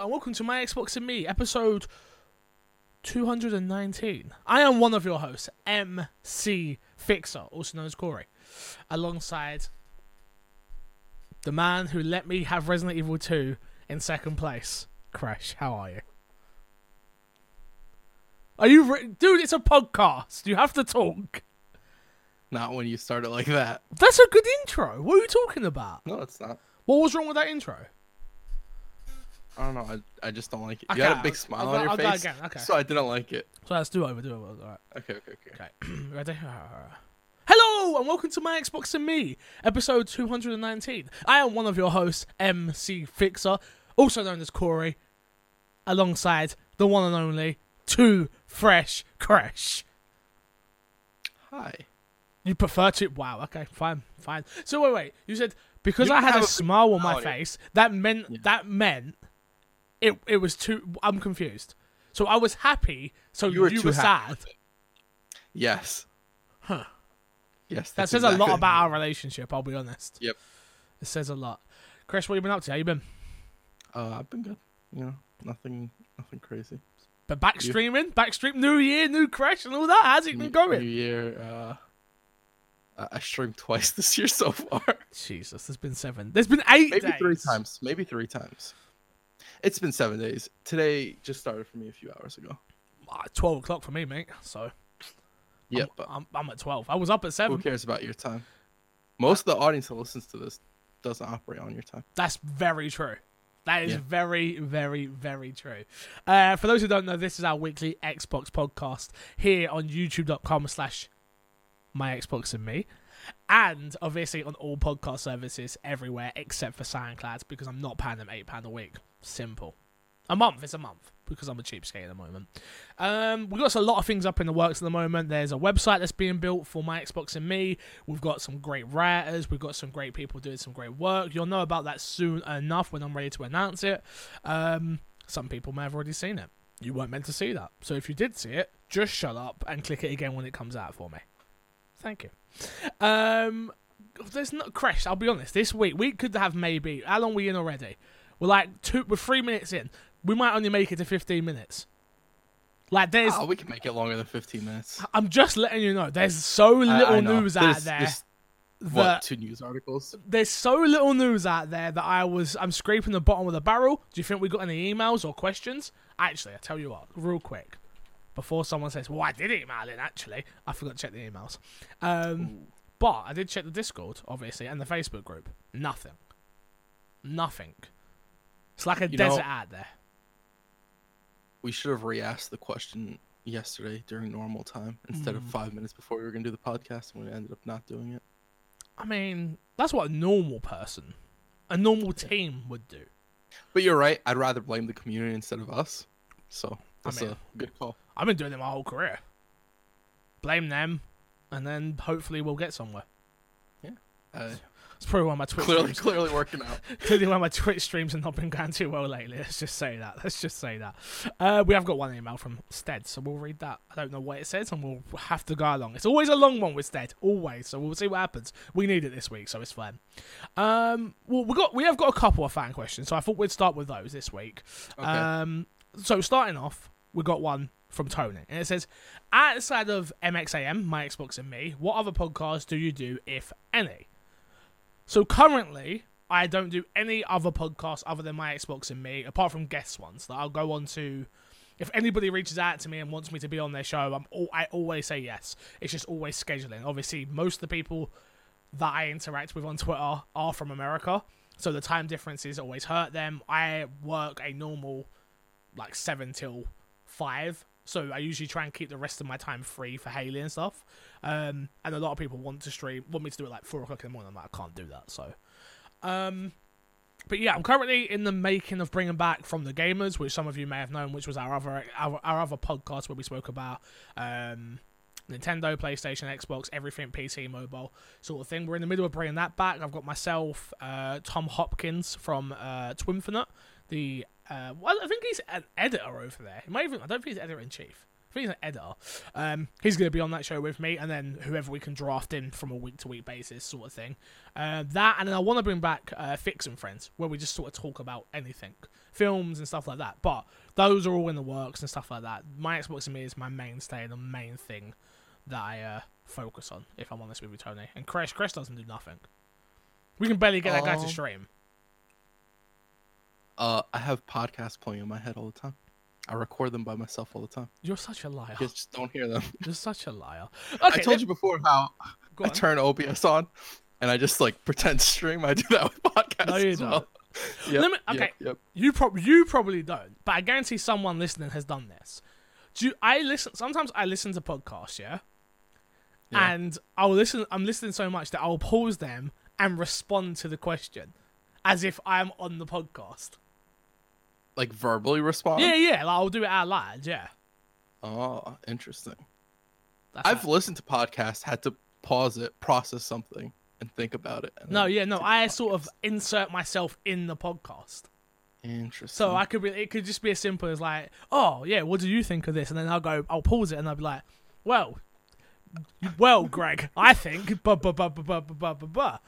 and welcome to My Xbox and Me, episode 219. I am one of your hosts, MC Fixer, also known as Corey, alongside the man who let me have Resident Evil 2 in second place, Crash. How are you? Are you, re- dude? It's a podcast. You have to talk. Not when you start it like that. That's a good intro. What are you talking about? No, it's not. What was wrong with that intro? I don't know. I, I just don't like it. Okay, you had a big smile I'll on your I'll go face, again, okay. so I didn't like it. So let's do it over. Do it over. All right. Okay, okay, okay. Okay, ready? Hello and welcome to my Xbox and Me, episode 219. I am one of your hosts, MC Fixer, also known as Corey, alongside the one and only Two Fresh Crash. Hi. You prefer to? Wow. Okay, fine, fine. So wait, wait. You said because You I had a a smile on my face, that meant Yeah. that meant it. It was too. I'm confused. So I was happy. So you You were, were happy sad. Yes. Huh. Yes. That says a lot about our relationship. I'll be honest. Yep. It says a lot. Chris, what you been up to? How you been? Uh, I've been good. You know, nothing, nothing crazy. But back You- streaming, back stream, new year, new crash, and all that. How's it been going? New year. Uh, I- I streamed twice this year so far. Jesus, there's been seven. There's been eight Maybe days. three times. Maybe three times. It's been seven days. Today just started for me a few hours ago. Ah, Twelve o'clock for me, mate. So Yeah, I'm, but I'm, I'm at twelve. I was up at seven. who cares about your time? Most of the audience that listens to this doesn't operate on your time. That's very true. That is Yeah. very, very, very true. Uh, for those who don't know, this is our weekly Xbox podcast here on youtube.com slash my Xbox and me. And obviously on all podcast services everywhere except for SoundCloud because I'm not paying them £8 a week. Simple. A month, it's a month because I'm a cheapskate at the moment. Um, we've got a lot of things up in the works at the moment. There's a website that's being built for my Xbox and me. We've got some great writers. We've got some great people doing some great work. You'll know about that soon enough when I'm ready to announce it. Um, some people may have already seen it. You weren't meant to see that. So if you did see it, just shut up and click it again when it comes out for me. Thank you. Um, there's not crash. I'll be honest. This week we could have maybe. How long are we in already? We're like two. We're three minutes in. We might only make it to 15 minutes. Like there's. Oh, we can make it longer than 15 minutes. I'm just letting you know. There's so little I know. news out there What, two news articles? there's so little news out there that I was I'm scraping the bottom of the barrel. Do you think we got any emails or questions? Actually, I tell you what, real quick, before someone says, "Well, I did email it." Actually, I forgot to check the emails. Um, but I did check the Discord, obviously, and the Facebook group. Nothing. Nothing. It's like a You know- desert out there. We should have re-asked the question yesterday during normal time instead of Mm. five minutes before we were going to do the podcast and we ended up not doing it. I mean, that's what a normal person, a normal team would do. But you're right. I'd rather blame the community instead of us. So that's mean- a good call. I've been doing it my whole career. Blame them, and then hopefully we'll get somewhere. Yeah. Uh, It's probably why my Twitch clearly, streams, clearly working out. clearly why my Twitch streams have not been going too well lately. Let's just say that. Let's just say that. Uh, we have got one email from Stead, so we'll read that. I don't know what it says, and we'll have to go along. It's always a long one with Stead, always. So we'll see what happens. We need it this week, so it's fine. Um, well, we got we have got a couple of fan questions, so I thought we'd start with those this week. Okay. Um, so starting off, we got one from Tony, and it says, "Outside of MXAM, my Xbox and me, what other podcasts do you do, if any?" So currently, I don't do any other podcasts other than my Xbox and me, apart from guest ones that I'll go on to. If anybody reaches out to me and wants me to be on their show, I'm all, I always say yes. It's just always scheduling. Obviously, most of the people that I interact with on Twitter are from America, so the time differences always hurt them. I work a normal like seven till five. So I usually try and keep the rest of my time free for Haley and stuff. Um, and a lot of people want to stream, want me to do it like four o'clock in the morning. I'm like, I can't do that. So, um, but yeah, I'm currently in the making of bringing back from the gamers, which some of you may have known, which was our other our, our other podcast where we spoke about um, Nintendo, PlayStation, Xbox, everything PC, mobile sort of thing. We're in the middle of bringing that back. I've got myself, uh, Tom Hopkins from uh, Twinfinite, the uh, well, I think he's an editor over there. He might even I don't think he's editor in chief. I think he's an editor. Um, he's going to be on that show with me, and then whoever we can draft in from a week to week basis, sort of thing. Uh, that, and then I want to bring back uh, Fix and Friends, where we just sort of talk about anything, films and stuff like that. But those are all in the works and stuff like that. My Xbox and me is my mainstay, and the main thing that I uh, focus on. If I'm honest with you, Tony. And Crash, Crash doesn't do nothing. We can barely get that guy to Um, stream. Uh, I have podcasts playing in my head all the time. I record them by myself all the time. You're such a liar. You just don't hear them. You're such a liar. I Okay, told you before how Go I on. turn OBS on and I just like pretend to stream. I do that with podcasts. No, you don't. well. Yep, Let me- okay. Yep. You prob you probably don't, but I guarantee someone listening has done this. Do you, I listen? Sometimes I listen to podcasts, yeah, Yeah. and I'll listen. I'm listening so much that I'll pause them and respond to the question, as if I'm on the podcast like verbally respond? Yeah, yeah. Like, I'll do it out loud. Yeah. Oh, interesting. That's I've listened to podcasts, had to pause it, process something, and think about it. No, yeah, no. I podcast. sort of insert myself in the podcast. Interesting. So I could be. It could just be as simple as like, oh yeah, what do you think of this? And then I'll go. I'll pause it and I'll be like, well, well, Greg, I think. Blah, blah, blah, blah, blah, blah, blah.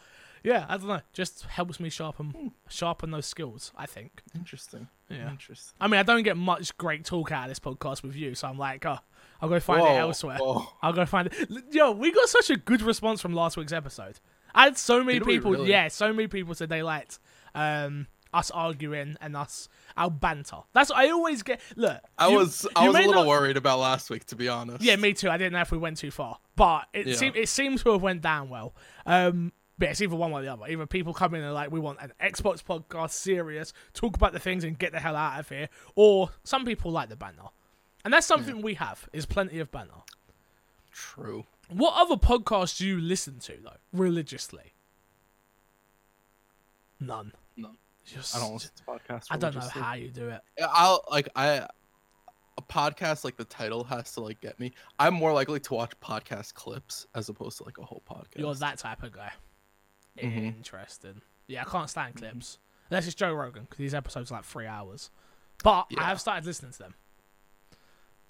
Yeah, I don't know. Just helps me sharpen sharpen those skills. I think. Interesting. Yeah. Interesting. I mean, I don't get much great talk out of this podcast with you, so I'm like, oh, I'll go find Whoa, it elsewhere. whoa. I'll go find it. Yo, we got such a good response from last week's episode. I had so many Did people. really? Yeah, so many people said they liked um, us arguing and us our banter. That's I always get. Look, I you- was I was a little not- worried about last week, to be honest. Yeah, me too. I didn't know if we went too far, but it Yeah. seemed it seems to have went down well. Um, but it's either one or the other. Either people come in and like, we want an Xbox podcast, serious, talk about the things and get the hell out of here, or some people like the banter, and that's something we have is plenty of banter. True. What other podcasts do you listen to though religiously? None. None. Just, I don't listen to podcasts. I don't know how you do it. I'll like I a podcast like the title has to like get me. I'm more likely to watch podcast clips as opposed to like a whole podcast. You're that type of guy. Mhm. Interesting. Yeah, I can't stand clips. Unless it's Joe Rogan, because these episodes are like three hours. But I have started listening to them.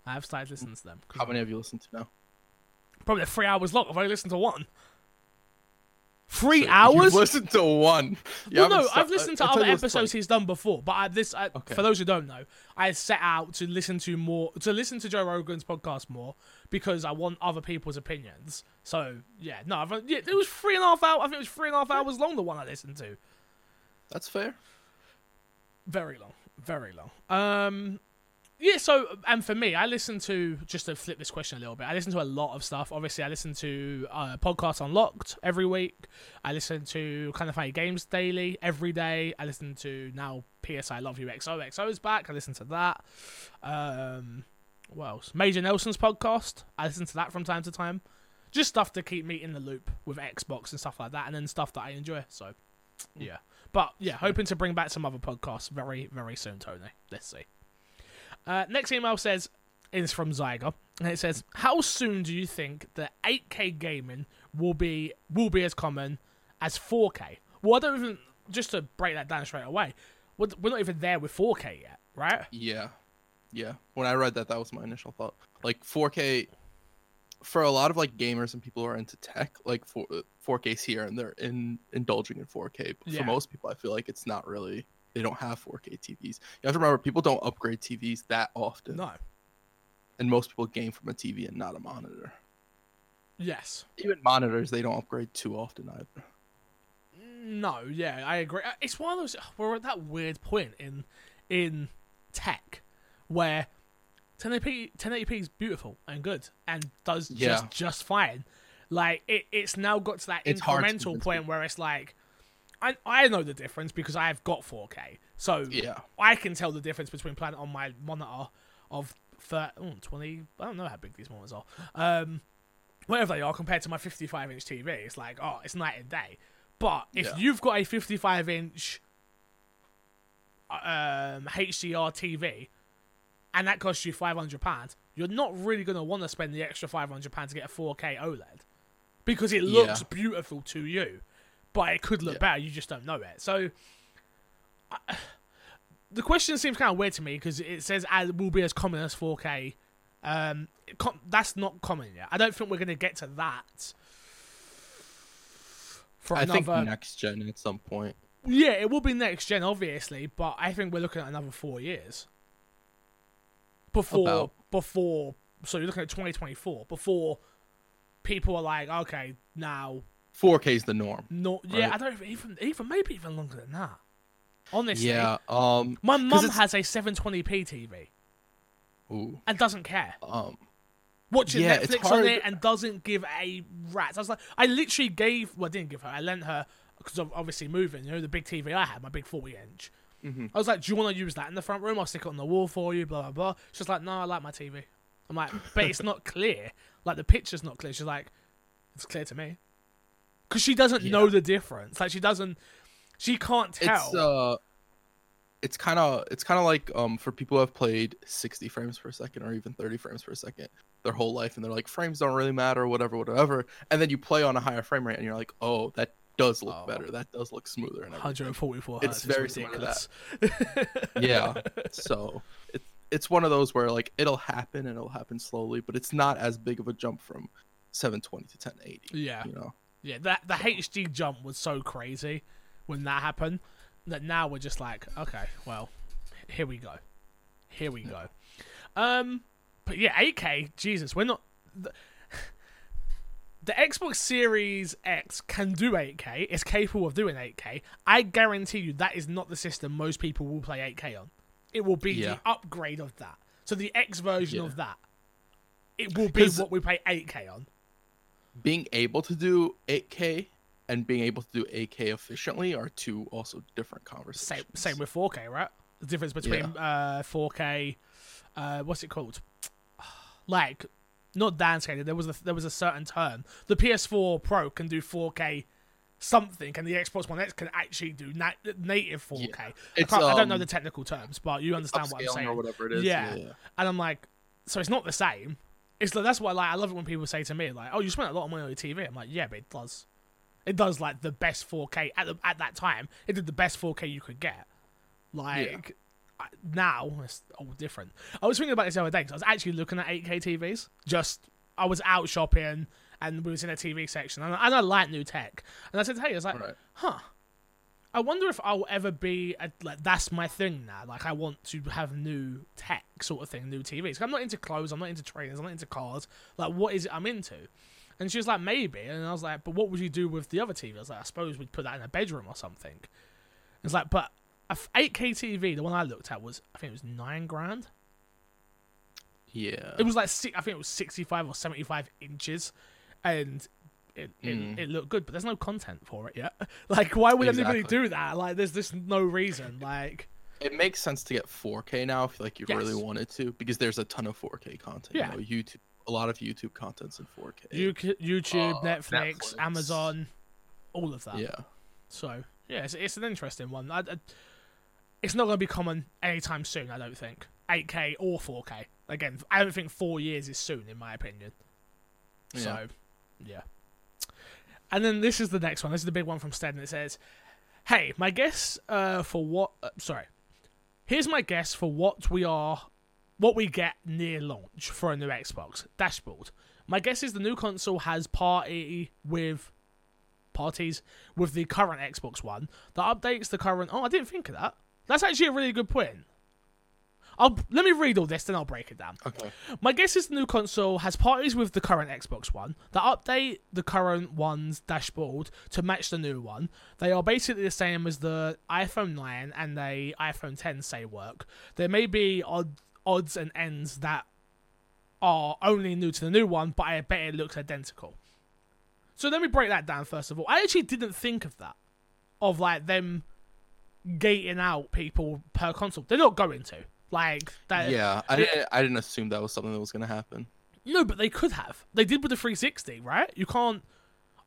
I have started listening to them. How many have you listened to now? Probably three hours long. I've only listened to one. Three So hours? You've listened to one. You well, no, haven't I've listened to I- other thought you listened episodes he's done before, but I, this, I, Okay. for those who don't know, I set out to listen to more, to listen to Joe Rogan's podcast more because I want other people's opinions. So yeah, no, I've, yeah, it was three and a half hours. I think it was three and a half hours long. The one I listened to, That's fair. very long, very long. Um, yeah. So and for me, I listen to just to flip this question a little bit. I listen to a lot of stuff. Obviously, I listen to uh, podcasts unlocked every week. I listen to Kinda Funny Games Daily every day. I listen to now PS I Love You XOXO is back. I listen to that. Um, what else? Major Nelson's podcast. I listen to that from time to time. Just stuff to keep me in the loop with Xbox and stuff like that, and then stuff that I enjoy. So, yeah. But yeah, hoping to bring back some other podcasts very, very soon, Tony. Let's see. Uh, next email says is from Zyger, and it says, "How soon do you think that 8K gaming will be will be as common as 4K?" Well, I don't even just to break that down straight away. We're we're not even there with 4K yet, right? Yeah. Yeah. When I read that, that was my initial thought. Like 4K for a lot of like gamers and people who are into tech, like 4 4K's here and they're in indulging in 4K. But Yeah. for most people, I feel like it's not really. They don't have 4K TVs. You have to remember, people don't upgrade TVs that often, No. and most people game from a TV and not a monitor. Yes. Even monitors, they don't upgrade too often either. No, yeah, I agree. Uh, It's one of those we're at that weird point in in tech where 1080p 1080p is beautiful and good and does Yeah. just just fine. Like it, it's now got to that It's hard to incremental point where it's like I I know the difference because I've got 4K. So Yeah. I can tell the difference between playing on my monitor of 30, oh, 20 I don't know how big these monitors are. Um whatever they are compared to my 55 inch TV. It's like, oh, it's night and day. But if Yeah. you've got a 55 inch um, HDR TV and that costs you 500 pounds, you're not really going to want to spend the extra 500 pounds to get a 4K OLED because it looks Yeah. beautiful to you, but it could look Yeah. better. You just don't know it. So. I, the question seems kind of weird to me because it says it will be as common as 4K Um, com- that's not common yet. I don't think we're gonna get to that. For I another, think next gen at some point. yeah, it will be next gen, obviously, but I think we're looking at another four years before About. before. So you're looking at 2024 before people are like, okay, now 4K is the norm. no, yeah, Right. I don't even even maybe even longer than that. Honestly, Yeah. Um. my mum has a 720p TV Ooh. and doesn't care. Um. Watching Yeah, Netflix on it and doesn't give a rat's. I was like, I literally gave, well, I didn't give her. I lent her because of obviously moving. You know, the big TV I had, my big 40 inch. Mhm. I was like, "Do you want to use that in the front room? I'll stick it on the wall for you." Blah blah blah. She's like, "No, I like my TV." I'm like, "But it's not clear. Like the picture's not clear." She's like, "It's clear to me," because she doesn't know the difference. Like she doesn't, she can't tell. It's uh. It's kind of it's kind of like um for people who have played 60 frames per second or even 30 frames per second their whole life and they're like frames don't really matter whatever whatever and then you play on a higher frame rate and you're like oh that does look Oh. better that does look smoother and 144 It's very similar to ridiculous. yeah so it's it's one of those where like it'll happen and it'll happen slowly but it's not as big of a jump from 720 to 1080 yeah, you know yeah. That the HD jump was so crazy when that happened that now we're just like, okay, well, here we go, here we go. Um, but yeah, 8K. Jesus, we're not. The, the Xbox Series X can do 8K. It's capable of doing 8K. I guarantee you that is not the system most people will play 8K on. It will be Yeah. the upgrade of that. So the X version Yeah. of that. It will be what we play 8K on. being able to do 8k and being able to do 8k efficiently are two also different conversations same with 4K, right? The difference between uh, 4K, uh, what's it called? Like, not downscaling. There was a there was a certain term. The PS4 Pro can do 4K something, and the Xbox One X can actually do na- native 4K. I, It's, can't, I don't know um, the technical terms, but you understand what I'm saying. or whatever it is Yeah. yeah, yeah. And I'm like, so it's not the same. It's like that's why like I love it when people say to me like, "Oh, you spent a lot of money on your TV." I'm like, "Yeah, but it does. It does like the best 4K at the, at that time. It did the best 4K you could get. Like I, now it's all different. I was thinking about this the other day 'cause I was actually looking at 8K TVs. Just I was out shopping and we was in a TV section and, I- and I like new tech. And I said, "Hey, I was like, Right. huh." I wonder if I'll ever be a, like that's my thing now. Like I want to have new tech sort of thing, new TVs. I'm not into clothes. I'm not into trainers. I'm not into cars. Like what is it I'm into? And she was like maybe, and I was like, but what would you do with the other TV? I was like, I suppose we'd put that in a bedroom or something. It's like, but 8K TV, the one I looked at was I think it was nine grand. yeah It was like I think it was 65 or 75 inches, and it, it, Mm. it looked good, but there's no content for it yet. Like, why would anybody do that? Like, there's just no reason. Like, it makes sense to get 4k now if like you really wanted to because there's a ton of 4k content Yeah. you know, youtube a lot of youtube content's in 4k you, YouTube, Uh, Netflix, Netflix. Amazon, all of that. yeah So yeah, it's, it's an interesting one. I, I- it's not going to be common anytime soon. I don't think 8K or 4K. Again, I don't think four years is soon, in my opinion. Yeah. So yeah. And then this is the next one. This is the big one from Stead, and it says, "Hey, my guess uh, for what? Uh, sorry, here's my guess for what we are, what we get near launch for a new Xbox dashboard. My guess is the new console has party with." Parties with the current Xbox One that updates the current. Oh, I didn't think of that. That's actually a really good point. I'll let me read all this, then I'll break it down. okay My guess is the new console has parties with the current Xbox One that update the current one's dashboard to match the new one. They are basically the same as the iPhone 9 and the iPhone 10 say work. There may be odd odds and ends that are only new to the new one, but I bet it looks identical. So let me break that down first of all. I actually didn't think of that. Of like them gating out people per console. They're not going to. Like that yeah i didn't i didn't assume that was something that was going to happen no, but they could have. They did with the 360, right? You can't.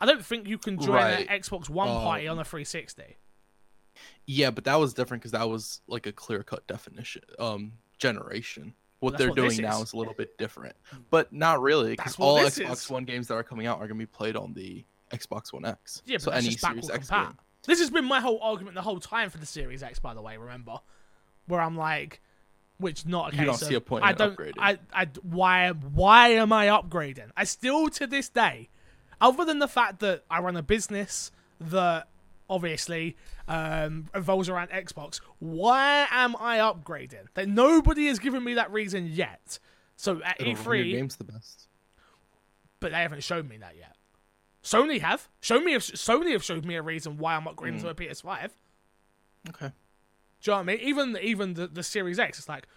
I don't think you can join Right. an Xbox One party Um, on a 360. yeah but that was different because that was like a clear cut definition um generation what they're what doing now is. a little bit different but not really because all xbox is. one games that are coming out are going to be played on the xbox one x Yeah, but so any series x game This has been my whole argument the whole time for the Series X, by the way. Remember, where I'm like, which not a You don't of, see a point I in don't. upgrading. I, I why why am I upgrading? I still to this day, other than the fact that I run a business that obviously um, revolves around Xbox, why am I upgrading? That nobody has given me that reason yet. So at It'll your E3, game's the best. but they haven't shown me that yet. Sony have shown me. if Sony have showed me a reason why I'm upgrading Mm. to a PS5. Okay. Do you know what I mean? Even even the, the Series X, it's like,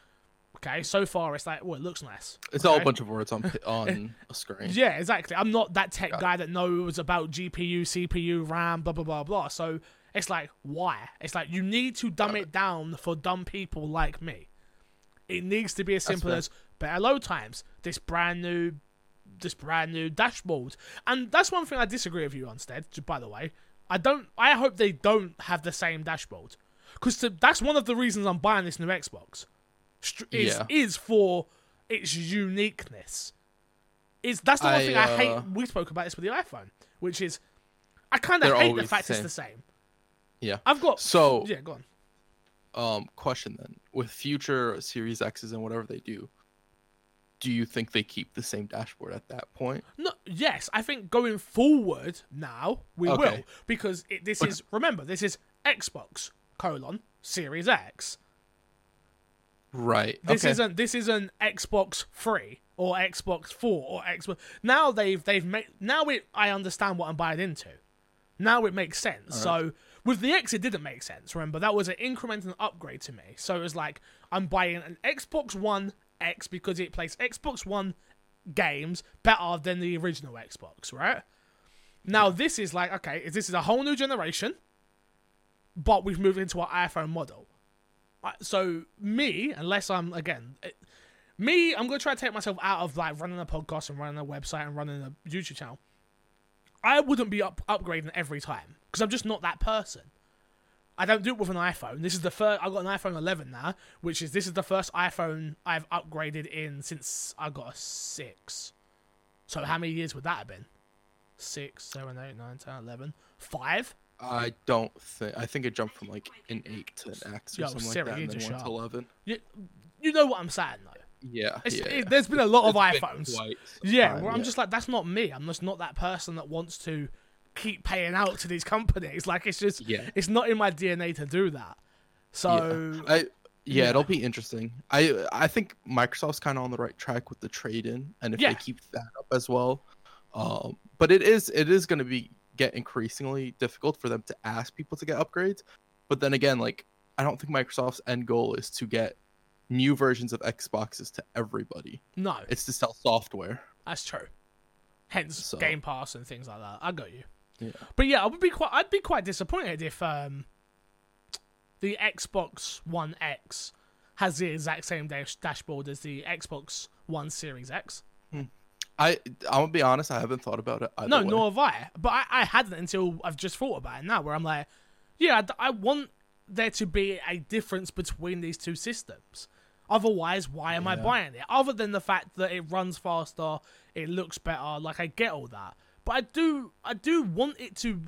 okay, so far it's like, well, it looks nice. It's all okay? a bunch of words on on a screen. Yeah, exactly. I'm not that tech Yeah. guy that knows about GPU, CPU, RAM, blah blah blah blah. So it's like, why? It's like you need to dumb it down for dumb people like me. It needs to be as simple as better load times. This brand new, this brand new dashboard, and that's one thing I disagree with you on. Stead, by the way, I don't. I hope they don't have the same dashboard, because that's one of the reasons I'm buying this new Xbox. Is Yeah. is for its uniqueness is that's the one I, thing I uh, hate. We spoke about this with the iPhone, which is I kind of hate the fact the it's the same. Yeah. I've got So, yeah, go on. um, question then: with future Series X's and whatever they do, do you think they keep the same dashboard at that point? No, yes, I think going forward now we will because it, this But- is remember this is Xbox colon Series X. Right. This okay. isn't this isn't Xbox Three or Xbox Four or Xbox. Now they've they've made now it I understand what I'm buying into. Now it makes sense. So with the X, it didn't make sense. Remember that was an incremental upgrade to me. So it was like I'm buying an Xbox One X because it plays Xbox One games better than the original Xbox, right? Now this is like okay, this is a whole new generation, but we've moved into our iPhone model. So me, unless I'm again, it, me, I'm gonna try to take myself out of like running a podcast and running a website and running a YouTube channel. I wouldn't be up upgrading every time because I'm just not that person. I don't do it with an iPhone. This is the first. I've got an iPhone 11 now, which is this is the first iPhone I've upgraded in since I got a six. So how many years would that have been? Six, seven, eight, nine, ten, eleven, five. I don't think. I think it jumped from like an eight to an X or Yo, something Siri, like that, you and then to eleven. You, you know what I'm saying though. Yeah. It's, yeah. it- yeah. there's been a lot of iPhones. Yeah, where I'm just like, that's not me. I'm just not that person that wants to keep paying out to these companies. Like, it's just, Yeah. it's not in my DNA to do that. So, I yeah, yeah. it'll be interesting. I I think Microsoft's kind of on the right track with the trade in, and if Yeah. they keep that up as well, um, but it is it is going to be get increasingly difficult for them to ask people to get upgrades. But then again, like I don't think Microsoft's end goal is to get new versions of Xboxes to everybody. no, It's to sell software. that's true. Hence, So- Game Pass and things like that. I got you. Yeah. But yeah, I would be quite, I'd be quite disappointed if um, the Xbox One X has the exact same dash- dashboard as the Xbox One Series X. I I'm gonna be honest. I haven't thought about it. No, way. nor have I. But I, I hadn't until I've just thought about it now, where I'm like, yeah, I want there to be a difference between these two systems. Otherwise, why am I buying it? Other than the fact that it runs faster, it looks better, like I get all that. But I do, I do want it to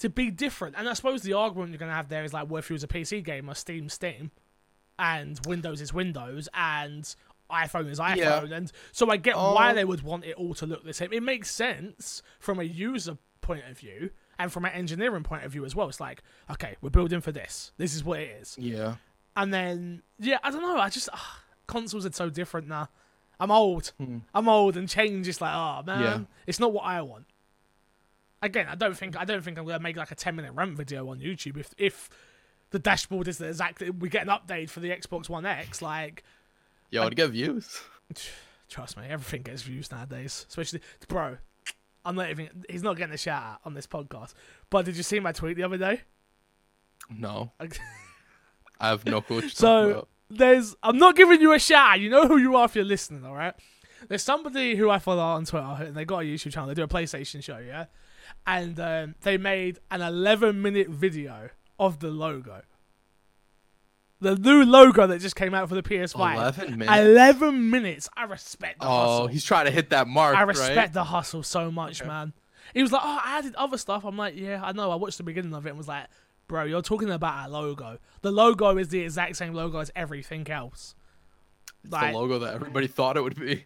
to be different. And I suppose the argument you're gonna have there is like, well, if you was a PC game gamer, Steam, Steam, and Windows is Windows, and iPhone is iPhone, Yeah. and so I get why Um, they would want it all to look the same. It makes sense from a user point of view and from an engineering point of view as well. It's like, okay, we're building for this. This is what it is. Yeah. And then, yeah, I don't know. I just consoles are so different now. I'm old. Hmm. I'm old, and change is like, oh man, Yeah. it's not what I want. Again, I don't think I don't think I'm gonna make like a 10 minute rant video on YouTube if if the dashboard is the exact. We get an update for the Xbox One X, like. Yo, to get views. Trust me, everything gets views nowadays. Especially, bro. I'm not even. He's not getting a shout out on this podcast. But did you see my tweet the other day? No, I have no clue. So. There's. I'm not giving you a shout. out. You know who you are if you're listening. All right. There's somebody who I follow on Twitter, and they got a YouTube channel. They do a PlayStation show, yeah. And um, they made an 11 minute video of the logo. The new logo that just came out for the PS5. eleven minutes. 11 minutes. I respect the Oh, hustle. he's trying to hit that mark. I respect right? the hustle so much, man. He was like, "Oh, I added other stuff." I'm like, "Yeah, I know. I watched the beginning of it and was like, Bro, you're talking about a logo. The logo is the exact same logo as everything else. It's Like, the logo that everybody thought it would be.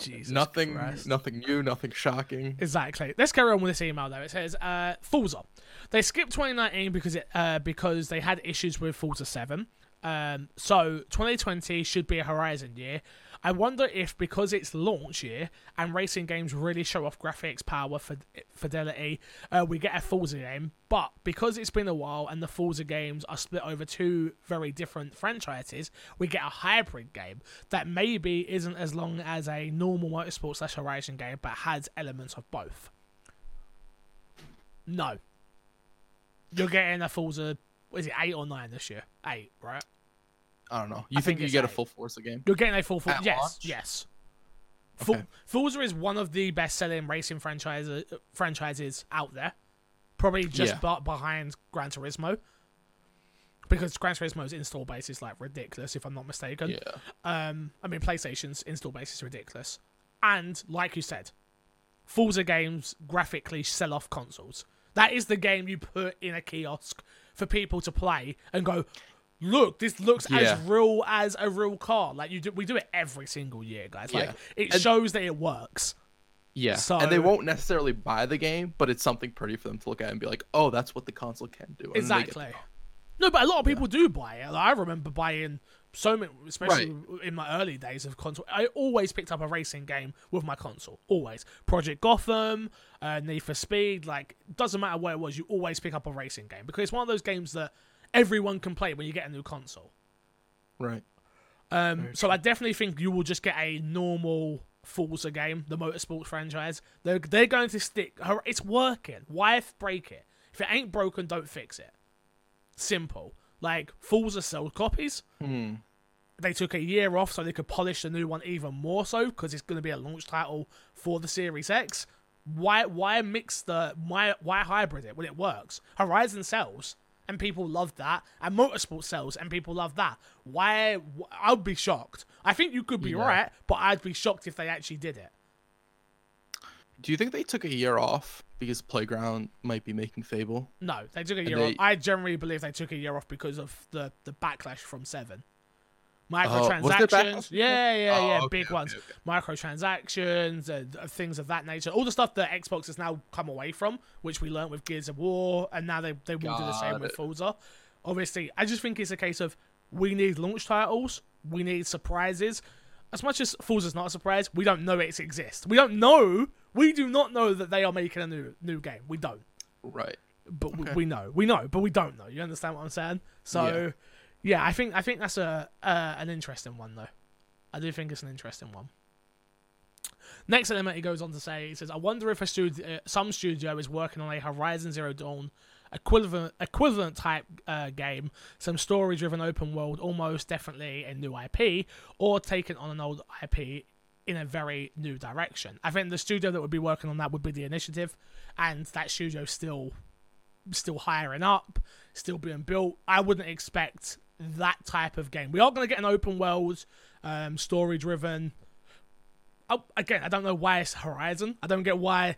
Jesus nothing, Christ. nothing new, nothing shocking. Exactly. Let's carry on with this email though. It says, uh, Forza. They skipped 2019 because it uh, because they had issues with Forza 7. Um, so 2020 should be a Horizon year. I wonder if because it's launch year and racing games really show off graphics, power, fid- fidelity, uh, we get a Forza game. But because it's been a while and the Forza games are split over two very different franchises, we get a hybrid game that maybe isn't as long as a normal motorsport slash Horizon game, but has elements of both. No. You're getting a Forza, is it, 8 or 9 this year? 8, right? I don't know. I You think, think you get a full Forza game? You're getting a full Forza. Yes, launch? yes. Full, Okay. Forza is one of the best selling racing franchises franchises out there. Probably just Yeah. be- behind Gran Turismo. Because Gran Turismo's install base is like ridiculous, if I'm not mistaken. Yeah. Um, I mean, PlayStation's install base is ridiculous. And like you said, Forza games graphically sell off consoles. That is the game you put in a kiosk for people to play and go, look, this looks Yeah. as real as a real car. Like you do, we do it every single year, guys. Like Yeah. it And- shows that it works. Yeah. So- and they won't necessarily buy the game, but it's something pretty for them to look at and be like, oh, that's what the console can do. And get Exactly. No, but a lot of people do buy it. Like, I remember buying so many, especially in my early days of console. I always picked up a racing game with my console. Always. Project Gotham, uh, Need for Speed. Like, doesn't matter where it was, you always pick up a racing game because it's one of those games that everyone can play when you get a new console. Right. Um, so I definitely think you will just get a normal Forza game, the motorsports franchise. They're they're going to stick. It's working. Why break it? If it ain't broken, don't fix it. Simple. Like Forza sold copies. Hmm. They took a year off so they could polish the new one even more so because it's going to be a launch title for the Series X. Why why mix the why why hybrid it when it works? Horizon sells and people love that, and Motorsport sells and people love that. Why? I'd be shocked. I think you could be Yeah. right, but I'd be shocked if they actually did it. Do you think they took a year off because Playground might be making Fable? No, they took a year they- off. I generally believe they took a year off because of the the backlash from Seven. There Microtransactions, from yeah, yeah, Oh, yeah, okay, big okay, ones. okay. Microtransactions, and uh, things of that nature. All the stuff that Xbox has now come away from, which we learned with Gears of War, and now they they will do the same Got with it. Forza. Obviously, I just think it's a case of we need launch titles, we need surprises. As much as Forza's not a surprise, we don't know it exists. We don't know. We do not know that they are making a new new game. We don't Right. but we, we know we know but we don't know you understand what i'm saying so yeah, i think i think that's a uh, an interesting one though. I do think it's an interesting one. Next element he goes on to say he says i wonder if a studio some studio is working on a horizon zero dawn equivalent equivalent type uh, game some story driven open world almost definitely a new ip or taking on an old ip in a very new direction. I think the studio that would be working on that would be the initiative and that studio still still hiring up, still being built. I wouldn't expect that type of game. We are going to get an open world, um, story driven. Oh, again, I don't know why it's Horizon. I don't get why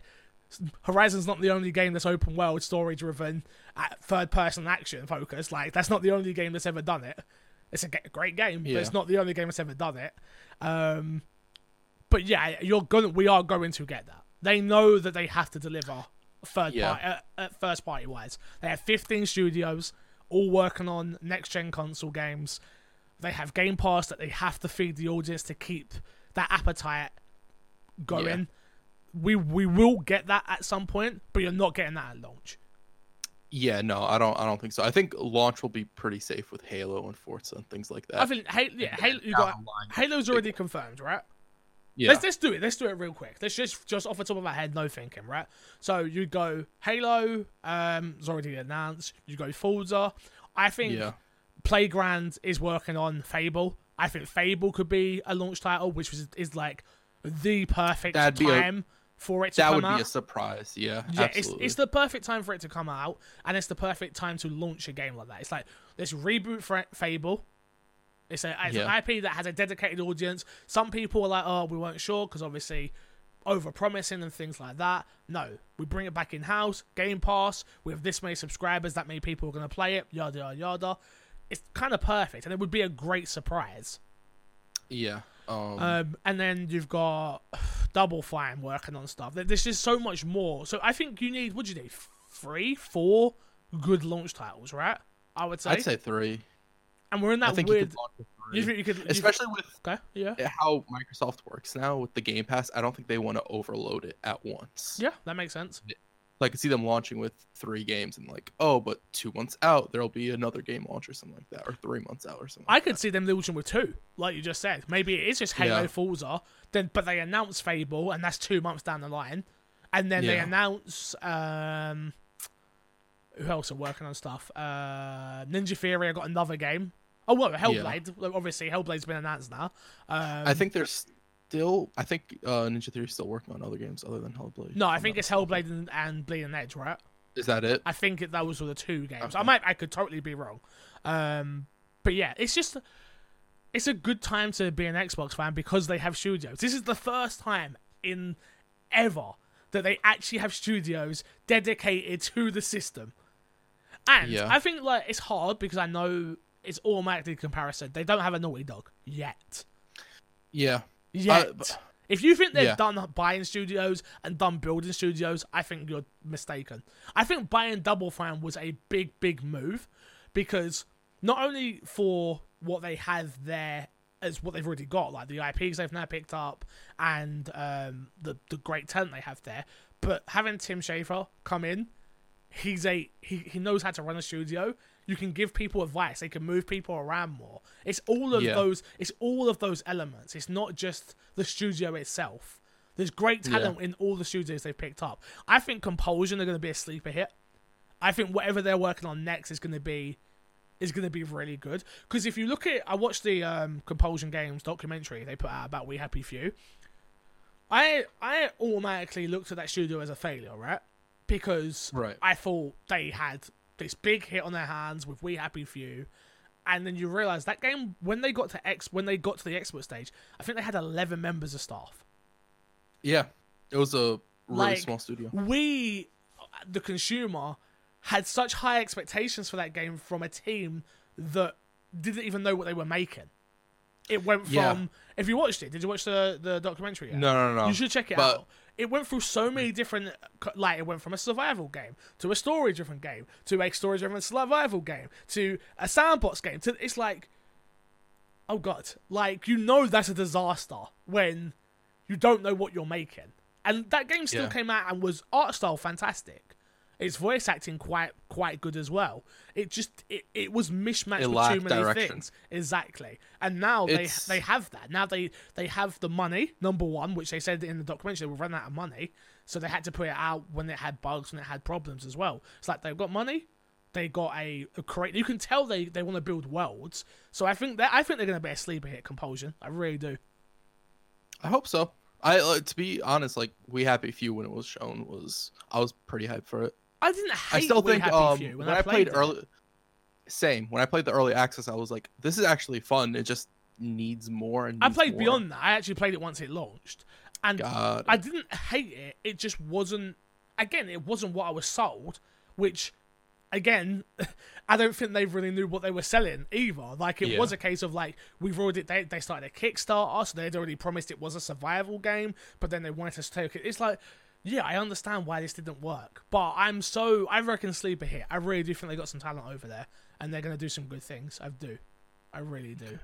Horizon's not the only game that's open world, story driven, third person action focused. Like that's not the only game that's ever done it. It's a great game, but it's not the only game that's ever done it. Um, but yeah, you're gonna. We are going to get that. They know that they have to deliver third Yeah. party, uh, uh, first party wise. They have 15 studios all working on next gen console games. They have Game Pass that they have to feed the audience to keep that appetite going. We we will get that at some point, but you're not getting that at launch. Yeah, no, I don't. I don't think so. I think launch will be pretty safe with Halo and Forza and things like that. I think Halo, yeah, Halo, you got. Halo's already confirmed, right? Yeah, Let's let's do it. Let's do it real quick. Let's just just off the top of my head, no thinking, right? So you go Halo, um, is already announced. You go Forza. I think yeah, Playground is working on Fable. I think Fable could be a launch title, which is is like the perfect That'd be a- time for it to come out. that would be a surprise. Yeah, Yeah, it's, it's the perfect time for it to come out, and it's the perfect time to launch a game like that. It's like let's reboot Fable. It's, a, it's Yeah. an IP that has a dedicated audience. Some people are like, oh, we weren't sure because obviously over promising and things like that. No, we bring it back in house, Game Pass, we have this many subscribers, that many people are going to play it, yada yada yada. It's kind of perfect, and it would be a great surprise. Yeah. Um, Um, and then you've got Double Fine working on stuff. There- There's just so much more. So I think you need, what do you need? Three, four good launch titles, right? I would say. I'd say three. And we're in I that think you weird. could You, think you could. Especially with okay, yeah. how Microsoft works now with the Game Pass, I don't think they want to overload it at once. Yeah, that makes sense. I could see them launching with three games and like, oh, but two months out there'll be another game launch or something like that, or three months out or something. I like could see them launching with two, like you just said. Maybe it is just Halo Yeah. Forza, then but they announce Fable, and that's two months down the line, and then they announce um, who else are working on stuff? Uh, Ninja Theory. I got another game. Oh well, Hellblade. Like, Obviously, Hellblade's been announced now. Um. I think there's still. I think uh, Ninja Theory is still working on other games other than Hellblade. no, I think it's. Hellblade and, and Bleeding Edge, right? Is that it? I think it, those were the two games. I might, I could totally be wrong. Um, but yeah, it's just, it's a good time to be an Xbox fan because they have studios. This is the first time in ever that they actually have studios dedicated to the system. And Yeah. I think like it's hard because I know it's automatically comparison. They don't have a Naughty Dog yet. Yeah. Yet. but- if you think they're Yeah. done buying studios and done building studios, I think you're mistaken. I think buying Double Fine was a big, big move because not only for what they have there as what they've already got, like the IPs they've now picked up and um, the the great talent they have there, but having Tim Schafer come in, he's a he, he knows how to run a studio. You can give people advice. They can move people around more. It's all of Yeah. those. It's all of those elements. It's not just the studio itself. There's great Yeah. talent in all the studios they've picked up. I think Compulsion are going to be a sleeper hit. I think whatever they're working on next is going to be is going to be really good. Because if you look at, I watched the um, Compulsion Games documentary they put out about We Happy Few. I I automatically looked at that studio as a failure, right? Because Right. I thought they had this big hit on their hands with We Happy Few, and then you realize that game when they got to X when they got to the expert stage, I think they had eleven members of staff. Yeah. It was a really Like, small studio. We, the consumer, had such high expectations for that game from a team that didn't even know what they were making. It went from Yeah. if you watched it, did you watch the the documentary? yet? No, no, no. You should check it But- out. It went through so many mm. different, uh, like it went from a survival game to a story-driven game to a story-driven survival game to a sandbox game. To it's like, oh god, like you know that's a disaster when you don't know what you're making. And that game still Yeah. came out and was art style fantastic. Its voice acting quite quite good as well. It just it, it was mismatched It with too many direction. things. Exactly. And now they It's- they have that. Now they they have the money, number one, which they said in the documentary they were running out of money. So they had to put it out when it had bugs, when it had problems as well. It's like they've got money, they got a, a create you can tell they, they want to build worlds. So I think that I think they're gonna be a sleeper hit compulsion. I really do. I hope so. I uh, to be honest, like We Happy Few when it was shown was I was pretty hyped for it. I didn't hate I still We think Happy um, Few when, when, I played, it. early, same when I played the early access, I was like, this is actually fun. It just needs more. And I played more. Beyond that. I actually played it once it launched, and God, I didn't hate it. It just wasn't. Again, it wasn't what I was sold. Which, again, I don't think they really knew what they were selling either. Like it Yeah. was a case of like we've already they they started a Kickstarter, so they'd already promised it was a survival game, but then they wanted us to take it. It's like. Yeah, I understand why this didn't work, but I'm so I reckon Sleeper hit. I really do think they got some talent over there, and they're gonna do some good things. I do, I really do.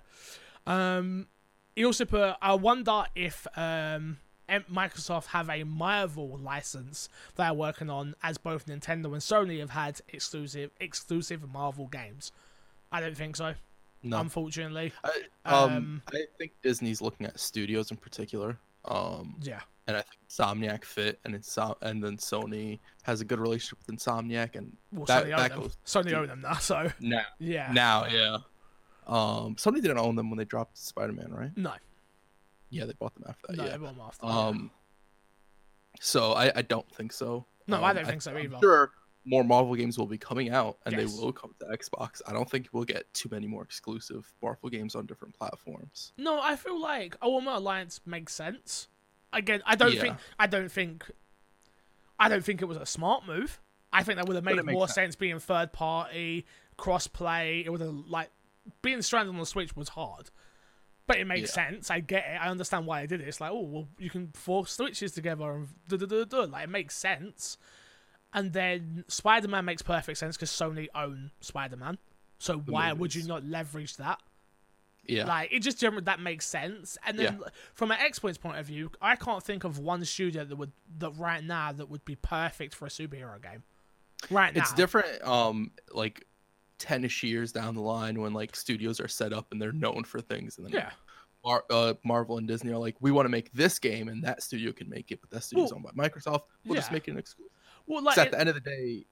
Um, he also put, I wonder if um, Microsoft have a Marvel license they're working on, as both Nintendo and Sony have had exclusive exclusive Marvel games. I don't think so, no. unfortunately. I, um, um, I think Disney's looking at studios in particular. Um, Yeah, and I think Insomniac fit, and it's and then Sony has a good relationship with Insomniac, and well, That- Sony that them. goes Sony own them now, so now, yeah. now, yeah. Um, Sony didn't own them when they dropped Spider-Man, right? no, Yeah, they bought them after that. no, yeah. they won't after. Um, so I, I don't think so. No, Um, I don't think so I'm either. Sure, more Marvel games will be coming out, and Yes. they will come to Xbox. I don't think we'll get too many more exclusive Marvel games on different platforms. No, I feel like Ultimate Alliance makes sense again, I don't Yeah. think I don't think I don't think it was a smart move. I think that would have made more sense. sense being third party, cross play. It would have like being stranded on the Switch was hard. But it makes Yeah. sense. I get it. I understand why I did it. It's like, oh well, you can force switches together and da da da da. Like it makes sense. And then Spider Man makes perfect sense because Sony own Spider Man. So why would you not leverage that? Yeah. Like it just generally that makes sense. And then from an Xbox point of view, I can't think of one studio that would that right now that would be perfect for a superhero game. Right now, it's different um like 10ish years down the line when like studios are set up and they're known for things and then Yeah, Mar- uh, marvel and disney are like we want to make this game and that studio can make it but that studio's Well, owned by microsoft we'll just make it an exclusive well, like at it- the end of the day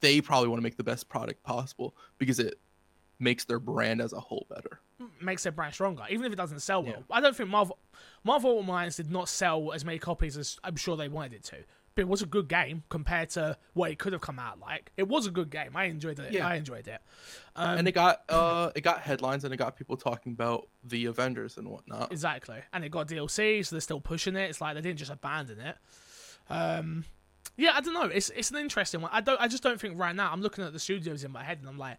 they probably want to make the best product possible because it makes their brand as a whole better makes their brand stronger, even if it doesn't sell well. Yeah. I don't think Marvel Marvel Alliance did not sell as many copies as I'm sure they wanted it to. But it was a good game compared to what it could have come out like. It was a good game. I enjoyed it. Yeah. I enjoyed it. Um, and it got uh it got headlines and it got people talking about the avengers and whatnot Exactly. And it got DLC, so they're still pushing it. It's like they didn't just abandon it. Um yeah, I don't know. It's it's an interesting one. I don't I just don't think right now I'm looking at the studios in my head and I'm like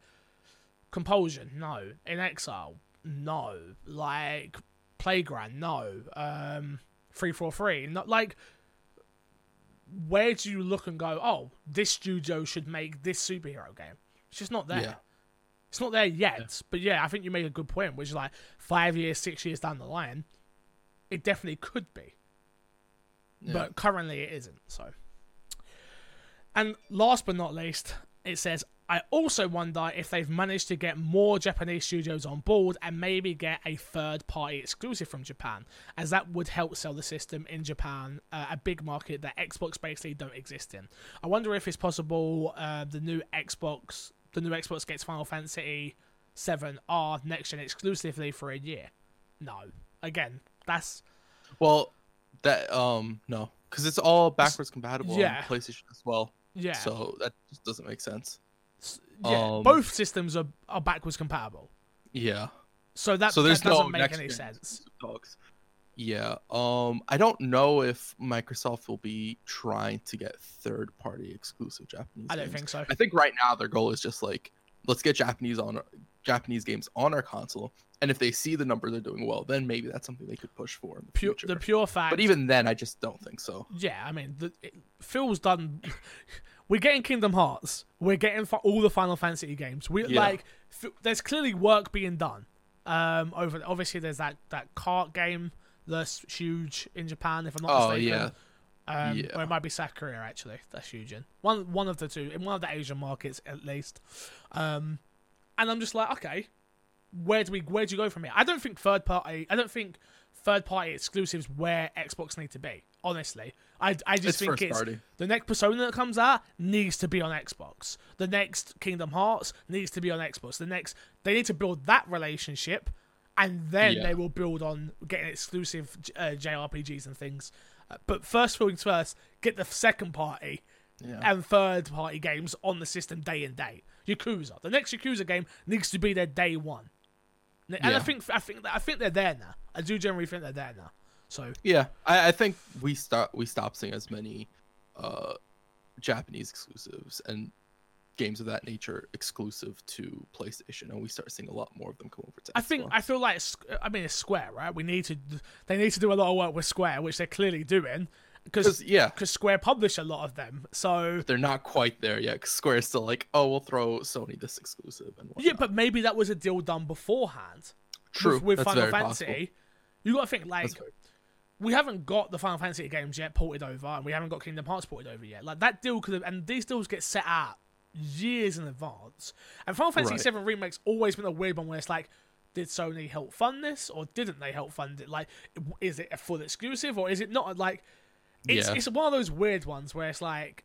Compulsion, no. inXile, no. Like Playground, no. Um 343, not like where do you look and go, "Oh, this studio should make this superhero game." It's just not there. Yeah. It's not there yet, but yeah, I think you made a good point, which is like five years, six years down the line, it definitely could be, Yeah. but currently it isn't. So, and last but not least, it says, "I also wonder if they've managed to get more Japanese studios on board and maybe get a third-party exclusive from Japan, as that would help sell the system in Japan, uh, a big market that Xbox basically don't exist in. I wonder if it's possible uh, the new Xbox, the new Xbox gets Final Fantasy Seven are next gen exclusively for a year. No, again, that's well that um no because it's all backwards compatible Yeah. on playstation as well yeah, so that just doesn't make sense S- yeah. um, both systems are, are backwards compatible, yeah so that so there's that doesn't no make any sense. Yeah. Um I don't know if Microsoft will be trying to get third party exclusive Japanese I don't games. think so. I think right now their goal is just like let's get Japanese on Japanese games on our console and if they see the numbers are doing well then maybe that's something they could push for in the Pure, future. the pure fact, but even then I just don't think so. yeah, I mean, the, it, Phil's done. We're getting Kingdom Hearts. We're getting all the Final Fantasy games. We Yeah. like. There's clearly work being done. Um, over obviously there's that that kart game that's huge in Japan. If I'm not Oh mistaken. yeah. Um, Yeah. Or it might be South Korea actually. That's huge in one one of the two in one of the Asian markets at least. Um, and I'm just like, okay, where do we where do you go from here? I don't think third party. I don't think third party exclusives where Xbox need to be. Honestly, I I just It's think it's party. the next Persona that comes out needs to be on Xbox. The next Kingdom Hearts needs to be on Xbox. The next they need to build that relationship, and then Yeah. they will build on getting exclusive uh, JRPGs and things. But first things first, get the second party Yeah. and third party games on the system day and day. Yakuza, the next Yakuza game needs to be there day one, and I think I think I think they're there now. I do generally think they're there now. So Yeah, I, I think we start we stop seeing as many uh, Japanese exclusives and games of that nature exclusive to PlayStation, and we start seeing a lot more of them come over to. I think I feel like I mean it's Square, right? We need to they need to do a lot of work with Square, which they're clearly doing Because yeah, because Square publish a lot of them. So they're not quite there yet. 'cause Square's still like, oh, we'll throw Sony this exclusive and yeah, but maybe that was a deal done beforehand. true with, with Final Fantasy. possible. You got to think like we haven't got the Final Fantasy games yet ported over, and we haven't got Kingdom Hearts ported over yet. Like that deal could have, and these deals get set out years in advance. And Final Fantasy Right. Seven Remake's always been a weird one where it's like, did Sony help fund this, or didn't they help fund it? Like, is it a full exclusive, or is it not? Like, it's Yeah. it's one of those weird ones where it's like,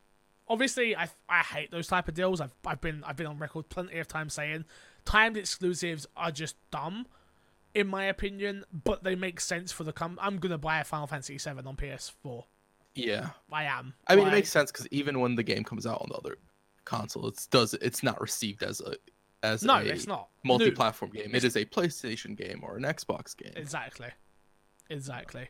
obviously, I I hate those type of deals. I've I've been I've been on record plenty of times saying timed exclusives are just dumb in my opinion, but they make sense for the com. I'm gonna buy a Final Fantasy VII on PS4. Yeah, I am. I mean, Like, it makes sense because even when the game comes out on the other console, it's does it's not received as a as No, a it's not multi-platform game. It is a PlayStation game or an Xbox game. Exactly. Exactly.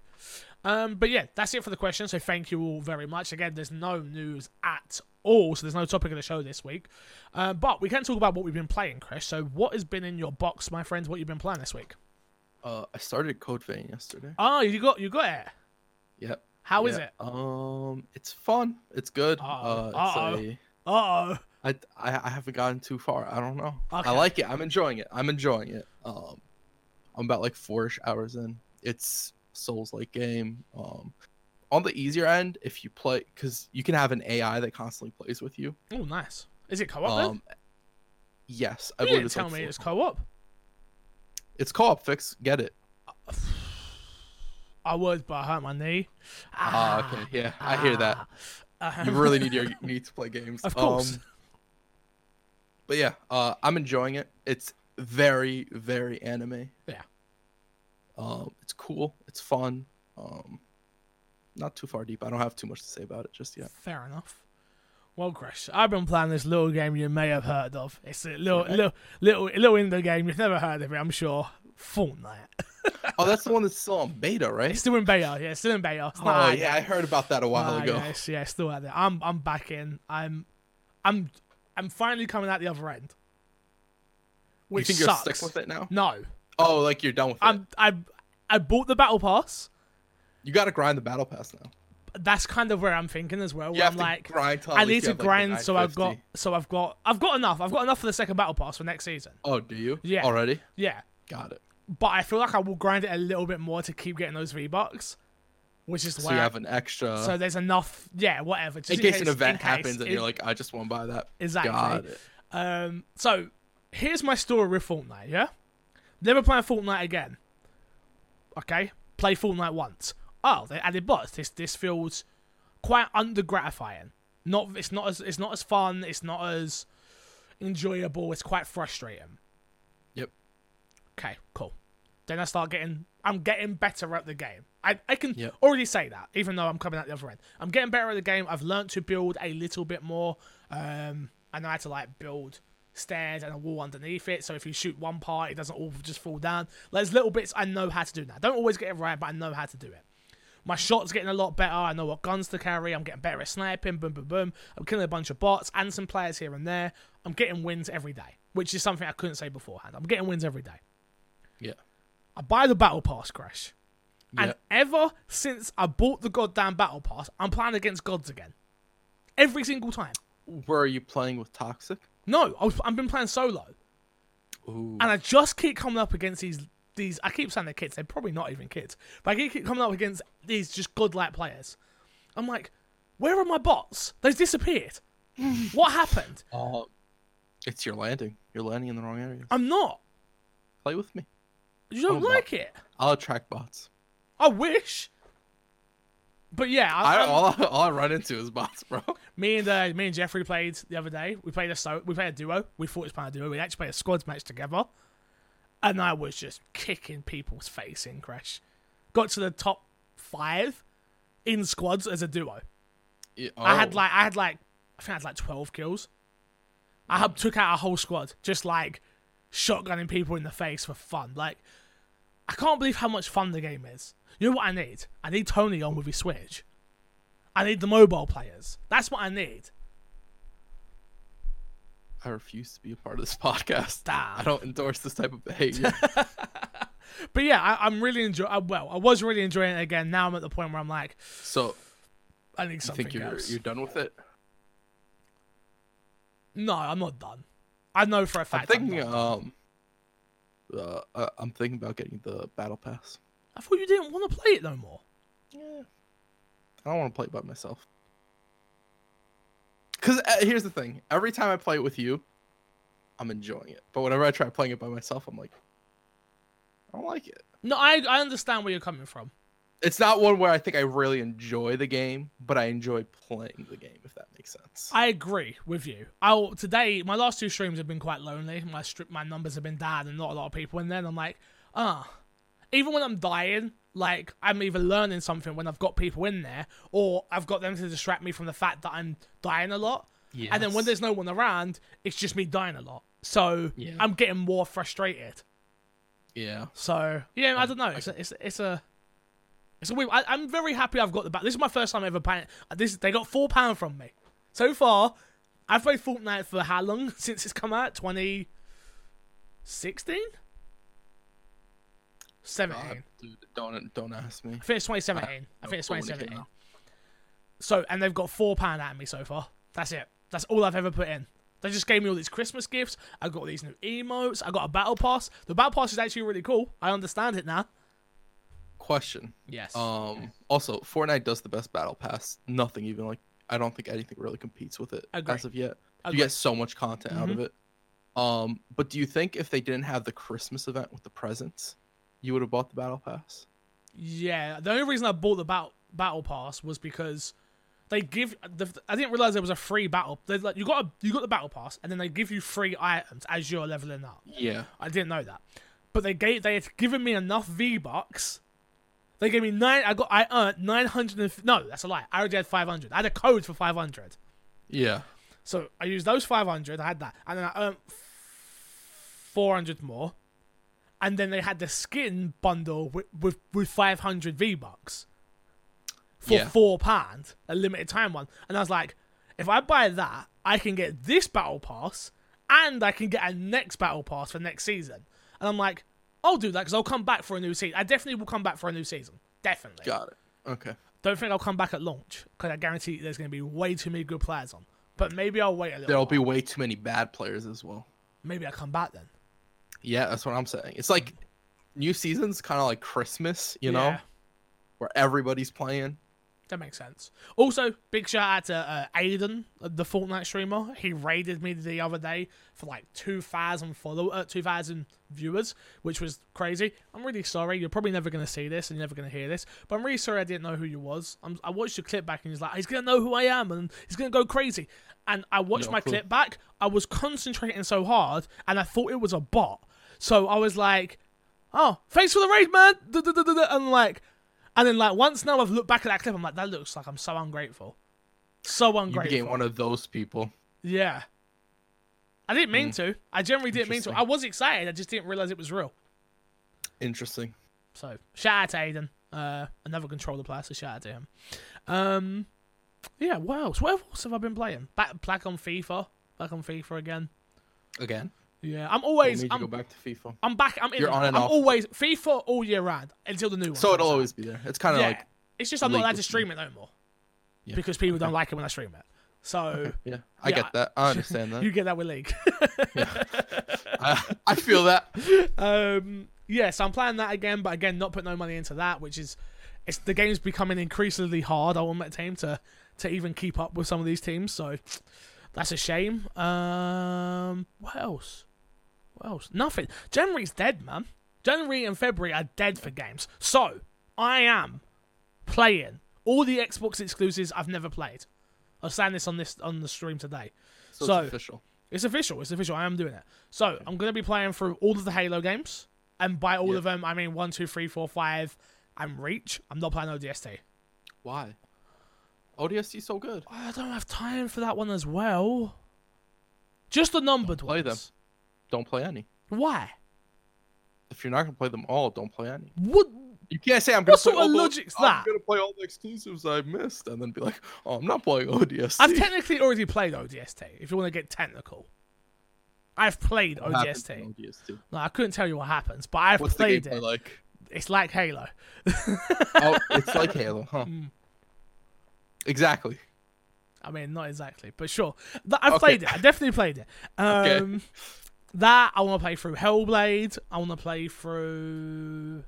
Um, but yeah, that's it for the question. So thank you all very much. Again, there's no news at all, so there's no topic of the show this week. Uh, but we can talk about what we've been playing, Chris. So what has been in your box, my friends? What you've been playing this week? Uh, I started Code Vein yesterday. Oh, you got you got it. Yep. How is Yeah, it? Um, it's fun. It's good. Uh-oh. Uh, it's Uh-oh. a- Uh oh. I, I I haven't gotten too far. I don't know. Okay. I like it. I'm enjoying it. I'm enjoying it. Um, I'm about like four hours in. It's Souls like game. Um, on the easier end, if you play, because you can have an AI that constantly plays with you. Oh, nice. Is it co-op? then? Um, yes, I you believe didn't tell like me it's co-op. It's co-op. Fix. Get it. I would, but I hurt my knee. Ah, okay. Yeah, I hear that. Ah. You really need your need to play games. Of course. Um, but yeah, uh, I'm enjoying it. It's very, very anime. Yeah. Um, it's cool. It's fun. Um, not too far deep. I don't have too much to say about it just yet. Fair enough. Well, Chris, I've been playing this little game you may have heard of. It's a little, Okay. little, little, little indie game. You've never heard of it, I'm sure. Fortnite. Oh, that's the one that's still on beta, right? It's still in beta. Yeah, still in beta. Oh yeah, I heard about that a while ago. Yeah, it's, yeah, it's still out there. I'm, I'm back in. I'm, I'm, I'm finally coming out the other end. You Which think sucks. you're stuck with it now? No, Oh, like you're done with it. I'm, I, I bought the battle pass. You got to grind the battle pass now. That's kind of where I'm thinking as well. You Where I'm like, grind. I need to have, like, grind, so I've got, so I've got, I've got enough. I've got enough for the second battle pass for next season. Oh, do you? Yeah. Already? Yeah, Got it. But I feel like I will grind it a little bit more to keep getting those V bucks, which is So where. you have an extra. so there's enough, yeah, whatever. Just in case an event case, happens and you're like, I just want to buy that. exactly. Got it. Um, so here's my story with Fortnite. Yeah, never playing Fortnite again. Okay, play Fortnite once. Oh, they added bots. This this feels quite under gratifying. Not it's not as it's not as fun. It's not as enjoyable. It's quite frustrating. Yep. Okay, cool. Then I start getting. I'm getting better at the game. I, I can Yep. already say that, even though I'm coming out the other end. I'm getting better at the game. I've learned to build a little bit more. Um, I know how to like build stairs and a wall underneath it. So if you shoot one part, it doesn't all just fall down. There's little bits I know how to do now. Don't always get it right, but I know how to do it. My shot's getting a lot better. I know what guns to carry. I'm getting better at sniping. Boom, boom, boom. I'm killing a bunch of bots and some players here and there. I'm getting wins every day, which is something I couldn't say beforehand. I'm getting wins every day. Yeah. I buy the battle pass, Crash. And ever since I bought the goddamn battle pass, I'm playing against gods again. Every single time. Where are you playing with Toxic? No, I was, I've been playing solo, Ooh. and I just keep coming up against these. These I keep saying they're kids. They're probably not even kids, but I keep coming up against these just godlike players. I'm like, where are my bots? They've disappeared. what happened? Uh, it's your landing. You're landing in the wrong area. I'm not. Play with me. You don't Oh, like it. I'll attract bots. I wish. But yeah, I, I, all, I- all I run into is bots, bro. Me and uh, me and Jeffrey played the other day. We played a so we played a duo. We thought it was playing a duo. We actually played a squads match together, and I was just kicking people's face in Crash. Got to the top five in squads as a duo. Yeah, I had oh. like I had like I think I had like twelve kills. I had, took out a whole squad just like shotgunning people in the face for fun. Like I can't believe how much fun the game is. You know what I need? I need Tony on with his Switch. I need the mobile players. That's what I need. I refuse to be a part of this podcast. Damn. I don't endorse this type of behavior. But yeah, I, I'm really enjoying. Well, I was really enjoying it again. Now I'm at the point where I'm like, so I need you something think you're else. you're done with it? No, I'm not done. I know for a I'm fact. thinking. not done. Um. Uh, uh, I'm thinking about getting the battle pass. I thought you didn't want to play it no more. Yeah. I don't want to play it by myself. Cause uh, here's the thing: every time I play it with you, I'm enjoying it. But whenever I try playing it by myself, I'm like, I don't like it. No, I I understand where you're coming from. It's not one where I think I really enjoy the game, but I enjoy playing the game. If that makes sense. I agree with you. I'll today my last two streams have been quite lonely. My strip my numbers have been down and not a lot of people in there. I'm like, ah. even when I'm dying, like I'm either learning something when I've got people in there, or I've got them to distract me from the fact that I'm dying a lot. And then when there's no one around, it's just me dying a lot. So Yeah. I'm getting more frustrated. yeah, So yeah, I don't know. It's a, it's a, it's a A weird. I, I'm very happy I've got the back. This is my first time ever playing. This they got four pound from me so far. I've played Fortnite for how long since it's come out? 2016? 17. Uh, God, don't don't ask me. I think it's 2017. I, no think it's clue when it came 2017. So, and they've got four pound out of me so far. That's it. That's all I've ever put in. They just gave me all these Christmas gifts. I got all these new emotes. I got a battle pass. The battle pass is actually really cool. I understand it now. Question. Yes. Um. Also, Fortnite does the best battle pass. Nothing even like I don't think anything really competes with it Agree. as of yet. Agree. You get so much content out of Mhm. it. Um. But do you think if they didn't have the Christmas event with the presents, you would have bought the battle pass? Yeah, the only reason I bought the battle battle pass was because they give. The, I didn't realize there was a free battle. They like you got a, you got the battle pass, and then they give you free items as you're leveling up. Yeah. I didn't know that, but they gave they had given me enough V bucks. They gave me nine. I got I earned nine hundred. No, that's a lie. I already had five hundred. I had a code for five hundred. Yeah. So I used those 500. I had that, and then I earned 400 more, and then they had the skin bundle with with, with 500 V bucks for Yeah. four pound, a limited time one. And I was like, if I buy that, I can get this battle pass, and I can get a next battle pass for next season. And I'm like, I'll do that because I'll come back for a new season. I definitely will come back for a new season. Definitely. Got it. Okay. Don't think I'll come back at launch because I guarantee there's going to be way too many good players on. But maybe I'll wait a little. There'll while. be way too many bad players as well. Maybe I come back then. Yeah, that's what I'm saying. It's like new season's kind of like Christmas, you know, where everybody's playing. That makes sense. Also, big shout out to uh, Aiden, uh, the Fortnite streamer. He raided me the other day for like two thousand follow, uh, two thousand viewers, which was crazy. I'm really sorry. You're probably never gonna see this and you're never gonna hear this, but I'm really sorry I didn't know who you was. I'm, I watched your clip back and he's like, he's gonna know who I am and he's gonna go crazy. And I watched my clue. clip back. I was concentrating so hard, and I thought it was a bot. So I was like, "Oh, thanks for the raid, man!" And like, and then like once now I've looked back at that clip, I'm like, that looks like I'm so ungrateful, so ungrateful. You became one of those people. yeah, I didn't mean to. I generally didn't mean to. I was excited. I just didn't realize it was real. Interesting. So shout out to Aiden, uh, another controller player. So shout out to him. Um, yeah. What else? What else have I been playing? Back, back on FIFA. Back on FIFA again. Again. Yeah, I'm always. I'm, go back to FIFA? I'm back. I'm in. You're on and I'm off. always FIFA all year round until the new one. So it'll out. always be there. It's kind of yeah. like it's just I'm not allowed to stream it no more Yeah. because people don't like it when I stream it. So yeah, I Yeah, get that. I understand that. you get that with League. I, I feel that. um, yes, I'm playing that again, but again, not put no money into that, which is it's the game's becoming increasingly hard. I want my team to to even keep up with some of these teams, so that's a shame. Um, what else? Oh, what else? Nothing. January's dead, man. January and February are dead for games. So I am playing all the Xbox exclusives I've never played. I was saying this on this on the stream today. So, So- it's official. It's official. It's official. I am doing it. So I'm gonna be playing through all of the Halo games, and by all Yeah. of them, I mean one, two, three, four, five, and Reach. I'm not playing ODST. Why? ODST so good. I don't have time for that one as well. Just the numbered play ones. them. Don't play any. Why? If you're not gonna play them all, don't play any. What? You can't say I'm gonna What play sort of all the- logic's I'm that? gonna play all the exclusives I missed, and then be like, "Oh, I'm not playing ODST." I've technically already played ODST. If you want to get technical, I've played ODST. ODST? No, I couldn't tell you what happens, but I've What's played it. like? It's like Halo. Oh, it's like Halo, huh? Mm. Exactly. I mean, not exactly, but sure. I've Okay. played it. I definitely played it. Um, Okay. That I want to play through Hellblade. I want to play through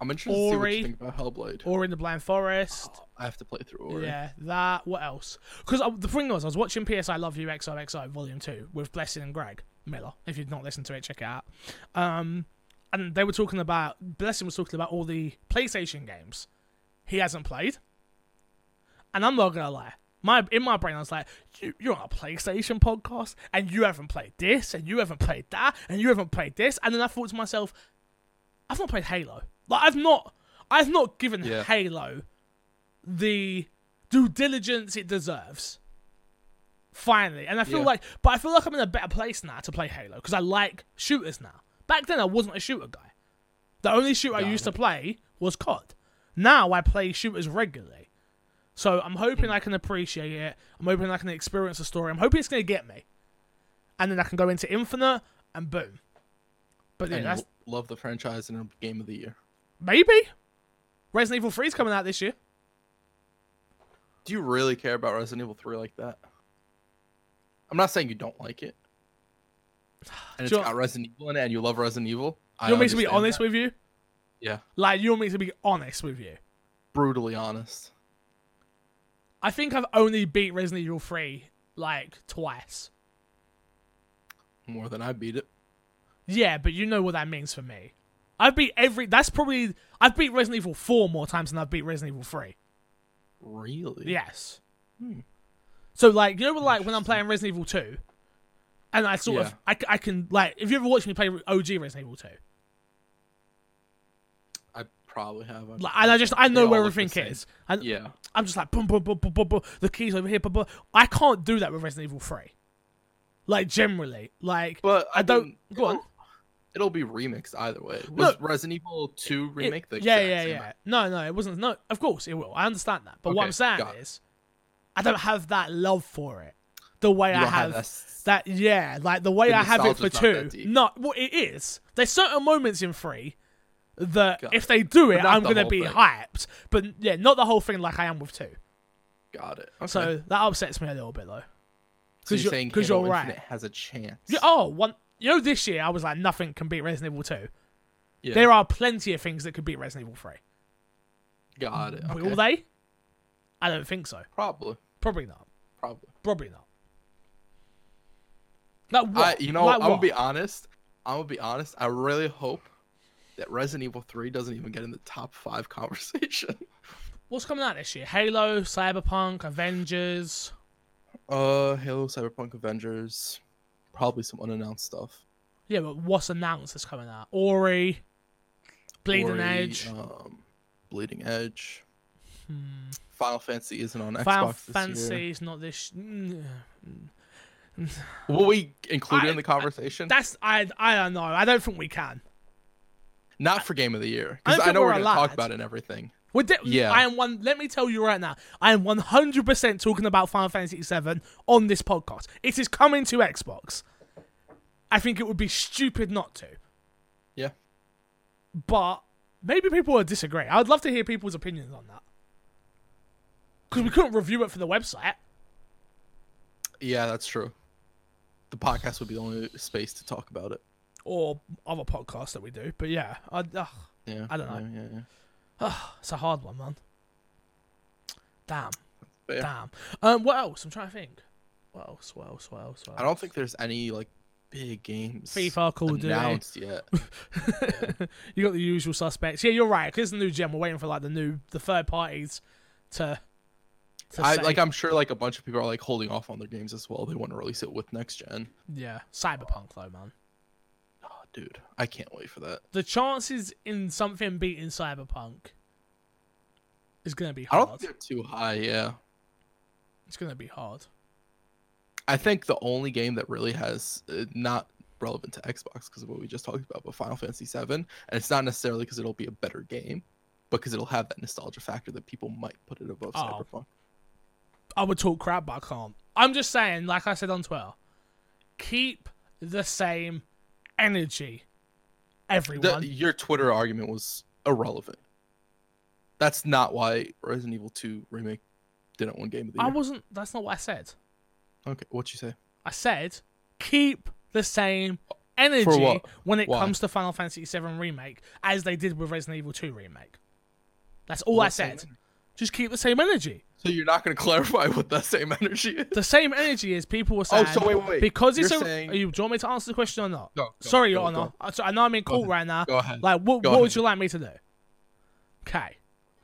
I'm interested to see what you think about Hellblade. Ori and the Blind Forest. I have to play through Ori. Yeah, that. What else? Because the thing was, I was watching PS I Love You XOXO Volume 2 with Blessing and Greg Miller. If you've not listened to it, check it out. Um, and they were talking about, Blessing was talking about all the PlayStation games he hasn't played. And I'm not going to lie. My, in my brain, I was like, you, you're on a PlayStation podcast, and you haven't played this, and you haven't played that, and you haven't played this. And then I thought to myself, I've not played Halo. Like, I've not, I've not given Yeah. Halo the due diligence it deserves. Finally, and I feel Yeah. like, but I feel like I'm in a better place now to play Halo because I like shooters now. Back then, I wasn't a shooter guy. The only shooter I Got used to play was COD. Now I play shooters regularly. So I'm hoping hmm. I can appreciate it. I'm hoping I can experience the story. I'm hoping it's going to get me. And then I can go into Infinite and boom. But yeah, that's love the franchise and a game of the year. maybe. Resident Evil 3 is coming out this year. Do you really care about Resident Evil 3 like that? I'm not saying you don't like it. And it's got Resident Evil in it and you love Resident Evil. You want me to be honest that. with you? Yeah. Like, you want me to be honest with you? Brutally honest. I think I've only beat Resident Evil 3 like twice. More than I beat it. Yeah, but you know what that means for me. I've beat every. That's probably. I've beat Resident Evil 4 more times than I've beat Resident Evil 3. Really? Yes. Hmm. So, like, you know, like when I'm playing Resident Evil 2, and I sort Yeah. of. I can, like, if you ever watched me play OG Resident Evil 2, I probably have. like, and I just. I know where the everything is. And Yeah. I'm just like, boom, boom, boom, boom, boom, boom. The keys over here, boom, boom. I can't do that with Resident Evil 3. Like, generally. Like, But I don't- mean, go on. it'll- be remixed either way. No. Was Resident Evil 2 It- remake the yeah, yeah, yeah. No, no, it wasn't. No, of course it will. I understand that. But what I'm saying is, it. I don't have that love for it the way I have, have that. Yeah, like the way The I have it for two. No, well, it is. There's certain moments in three that Got if they do it, I'm the gonna be thing. hyped. But yeah, not the whole thing like I am with two. Got it. Okay. So that upsets me a little bit though. So 'cause you're you're- saying 'cause Halo you're right. Infinite has a chance. Yeah, oh, one. You know, this year I was like, nothing can beat Resident Evil two. Yeah. There are plenty of things that could beat Resident Evil three. Got it. Okay. Will they? I don't think so. Probably. Probably not. Probably. Probably not. Like what? I, you know, like I'm gonna be honest. I'm gonna be honest. I really hope that Resident Evil 3 doesn't even get in the top five conversation. What's coming out this year? Halo, Cyberpunk, Avengers. Uh, Halo, Cyberpunk, Avengers, probably some unannounced stuff. Yeah, but what's announced that's coming out? Ori, Bleeding Ori, Edge, um, Bleeding Edge. hmm. Final Fantasy isn't on Final Xbox this Fantasy year. is not this. Will we include it in the conversation? That's I. I don't know. I don't think we can. Not for Game of the Year, because I, know we're we're gonna talk about it and everything. Yeah. I am one. Let me tell you right now. I am one hundred percent talking about Final Fantasy VII on this podcast. It is coming to Xbox. I think it would be stupid not to. Yeah. But maybe people will disagree. I would love to hear people's opinions on that. Because we couldn't review it for the website. Yeah, that's true. The podcast would be the only space to talk about it. Or other podcasts that we do. But yeah, I, ugh, Yeah. I don't know. Yeah, yeah, it's a hard one, man. Damn, damn. Um, what else? I'm trying to think. What else? What else? What else? What I don't think there's any like big games FIFA, Call of Duty. announced yet. you got the usual suspects. Yeah, you're right. Because the new gen, we're waiting for like the new, the third parties to. to I say- like. I'm sure like a bunch of people are like holding off on their games as well. They want to release it with next gen. yeah, Cyberpunk though, man. Dude, I can't wait for that. The chances in something beating Cyberpunk is gonna be I don't hard. think they're too high. Yeah, It's gonna be hard. I think the only game that really has uh, not relevant to Xbox because of what we just talked about, but Final Fantasy VII, and it's not necessarily because it'll be a better game, but because it'll have that nostalgia factor that people might put it above Oh. Cyberpunk. I would talk crap, but I can't. I'm just saying, like I said on Twitter, keep the same energy, everyone. The, your Twitter argument was irrelevant. That's not why Resident Evil 2 remake didn't win Game of the Year. I wasn't. That's not what I said. Okay, what you say? I said keep the same energy when it Why? comes to Final Fantasy VII remake as they did with Resident Evil 2 remake. That's all I What same said. Just keep the same energy. So you're not going to clarify what that same energy is? The same energy as people were oh, saying. Oh, so wait, wait, wait. Because it's You're a. saying- Are you, do you want me to answer the question or not? Go, go, Sorry, go, Your Honor. I know I'm in court right now. Go ahead. Like, what, what would you like me to do? Okay.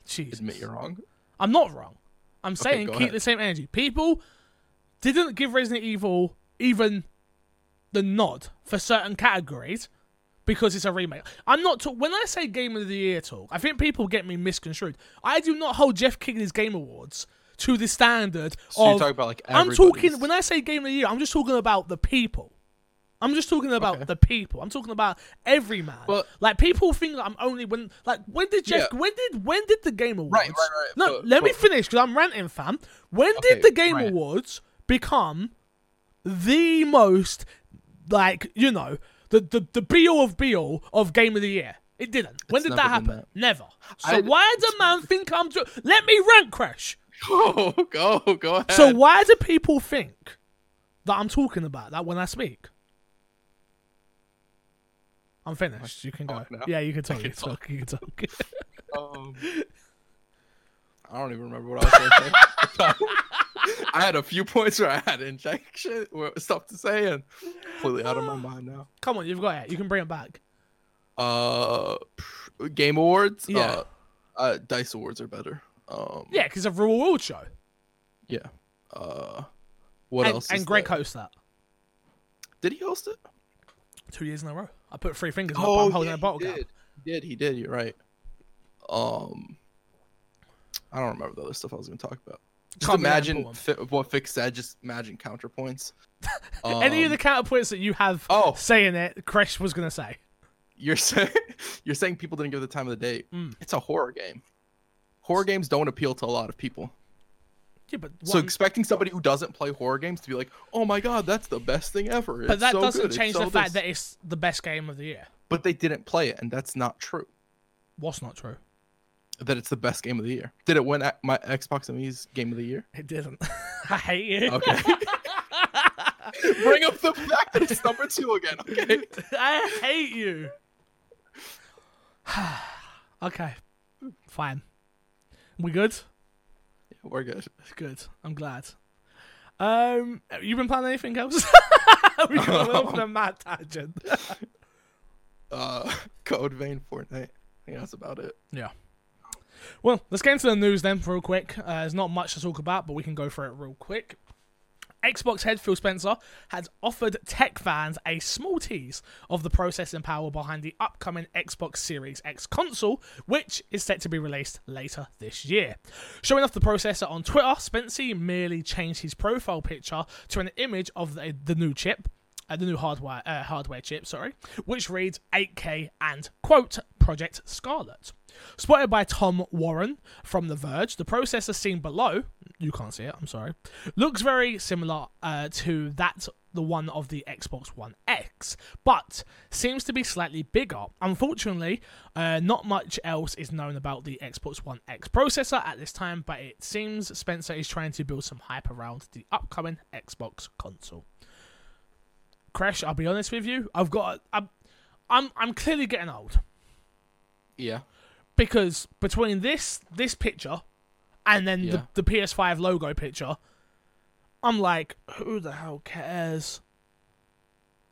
Jesus. Admit you're wrong. I'm not wrong. I'm saying go keep ahead. the same energy. People didn't give Resident Evil even the nod for certain categories because it's a remake. I'm not talk- when I say Game of the Year talk. I think people get me misconstrued. I do not hold Jeff Keighley's Game Awards to the standard So of. talking about like I'm talking when I say Game of the Year. I'm just talking about the people. I'm just talking about Okay. the people. I'm talking about every man. But- like people think that I'm only when like when did Jeff Yeah. when did when did the Game Awards Right, right, right, No, but- let me finish because I'm ranting, fam. When Okay, did the Game right. Awards become the most like you know the the, the be all of be all of Game of the Year? It didn't. When It's did that happen? that. Never. So I- why does a man think I'm? Let me rant, Crash. Go, go, go ahead. So why do people think that I'm talking about that when I speak? I'm finished. You can go. talk now? Yeah, you can talk. I You can can talk. You can talk. Um, I don't even remember what I was going to say. I had a few points where I had injection, where- stuff to say, and completely out of my mind now. Come on, you've got it. You can bring it back. Uh, Game Awards. Yeah. Uh, uh, Dice Awards are better. Um, Yeah, because of Raw World Show. Yeah. Uh, what and else? and Greg there? hosts that Did he host it? two years in a row. I put three fingers up. Oh, I'm holding yeah, a bottle he did. He did. He did. You're right. Um, I don't remember the other stuff I was going to talk about. Just Can't imagine fi- what Fix said. Just imagine counterpoints. Any of the Um, counterpoints that you have Oh. saying it, Crash was gonna say. You're saying you're saying people didn't give the time of the day. Mm. It's a horror game. Horror games don't appeal to a lot of people. Yeah, but So expecting somebody who doesn't play horror games to be like, "Oh my god, that's the best thing ever." but It's that so doesn't good. Change so the fact this." that it's the best game of the year. But they didn't play it, and that's not true. What's not true? That it's the best game of the year. Did it win a- my Xbox and Me's game of the year? It didn't. I hate you. Okay. Bring up the fact that it's number two again. Okay. I hate you. okay, fine. We good? We're good. Good. I'm glad. Um, you been planning anything else? we got off on a mad tangent. Uh, Code Vein Fortnite. I think that's about it. Yeah. Well, let's get into the news then, real quick. Uh, there's not much to talk about, but we can go through it real quick. Xbox head Phil Spencer has offered tech fans a small tease of the processing power behind the upcoming Xbox Series X console, which is set to be released later this year. Showing off the processor on Twitter, Spencer merely changed his profile picture to an image of the, the new chip, uh, the new hardware uh, hardware chip, sorry, which reads 8K and quote Project Scarlett. Spotted by Tom Warren from The Verge, the processor seen below, you can't see it, I'm sorry, looks very similar uh, to that the one of the Xbox One X, but seems to be slightly bigger. Unfortunately, uh, not much else is known about the Xbox One X processor at this time, but it seems Spencer is trying to build some hype around the upcoming Xbox console. Crash, I'll be honest with you, I've got, I'm, I'm, I'm clearly getting old Yeah. because between this this picture and then Yeah. the, the PS5 logo picture, I'm like, who the hell cares?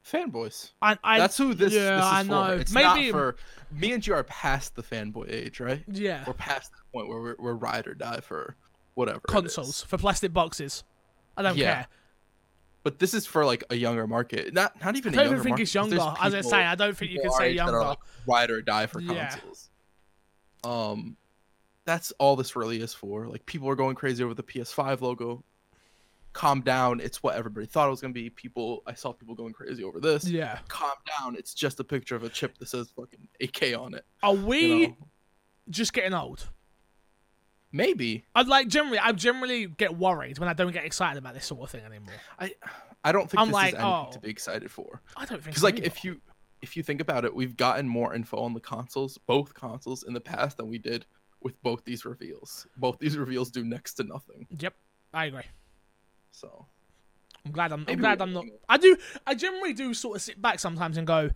Fanboys. I, I That's who this, yeah, this is I know. for. It's Maybe not for me and you are past the fanboy age, right? yeah, We're past the point where we're, we're ride or die for whatever it is. consoles for plastic boxes. I don't Yeah. care. But this is for like a younger market. Not not even I don't younger even think market, it's younger. As I say, I don't think you can say younger. like, ride or die for Yeah. consoles. Um, that's all this really is for. Like people are going crazy over the PS5 logo. Calm down. It's what everybody thought it was gonna be. People, I saw people going crazy over this. yeah. Calm down. It's just a picture of a chip that says fucking 8K on it. Are we You know? just getting old? Maybe. I'd like generally, I generally get worried when I don't get excited about this sort of thing anymore. I I don't think I'm this like, is anything oh. to be excited for. I don't think Because so like either. if you if you think about it, we've gotten more info on the consoles, both consoles in the past than we did with both these reveals. Both these reveals do next to nothing. yep, I agree. So I'm glad I'm, I'm glad I'm not. I do. I generally do sort of sit back sometimes and go,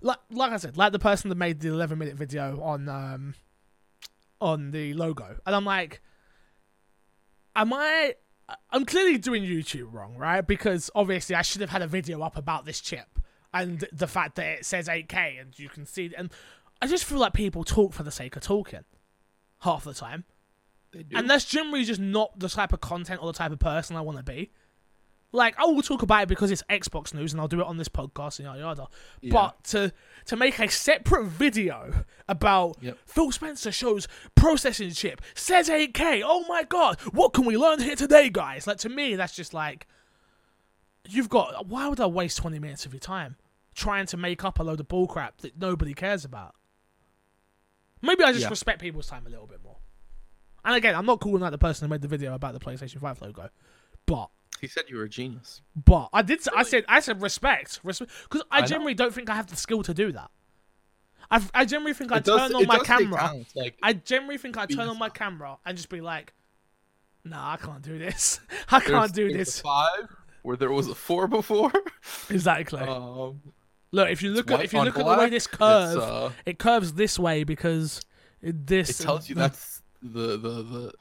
like, like I said, like the person that made the 11 minute video on um on the logo, and I'm like, am I? I'm clearly doing YouTube wrong, right? Because obviously I should have had a video up about this chip and the fact that it says 8K and you can see, and I just feel like people talk for the sake of talking half the time. they do. And that's generally just not the type of content or the type of person I want to be. Like, I will talk about it because it's Xbox news and I'll do it on this podcast and yada yada. Yeah. But to to make a separate video about Yep. Phil Spencer shows processing chip, says 8K, oh my god, what can we learn here today, guys? Like, to me, that's just like, you've got. Why would I waste twenty minutes of your time trying to make up a load of bullcrap that nobody cares about? Maybe I just Yeah. respect people's time a little bit more. And again, I'm not calling out the person who made the video about the PlayStation Five logo, but He said you were a genius. but I did. I said I said respect, respect, because I, I know. generally don't think I have the skill to do that. I I generally think I It does- turn on my camera. Like I generally think I turn on my camera and just be like, "Nah, I can't do this. I can't do this." five where there was a four before. Exactly. um, look, if you look at if you look at the way this it's, curve, uh, it curves this way because this it tells you that's the the the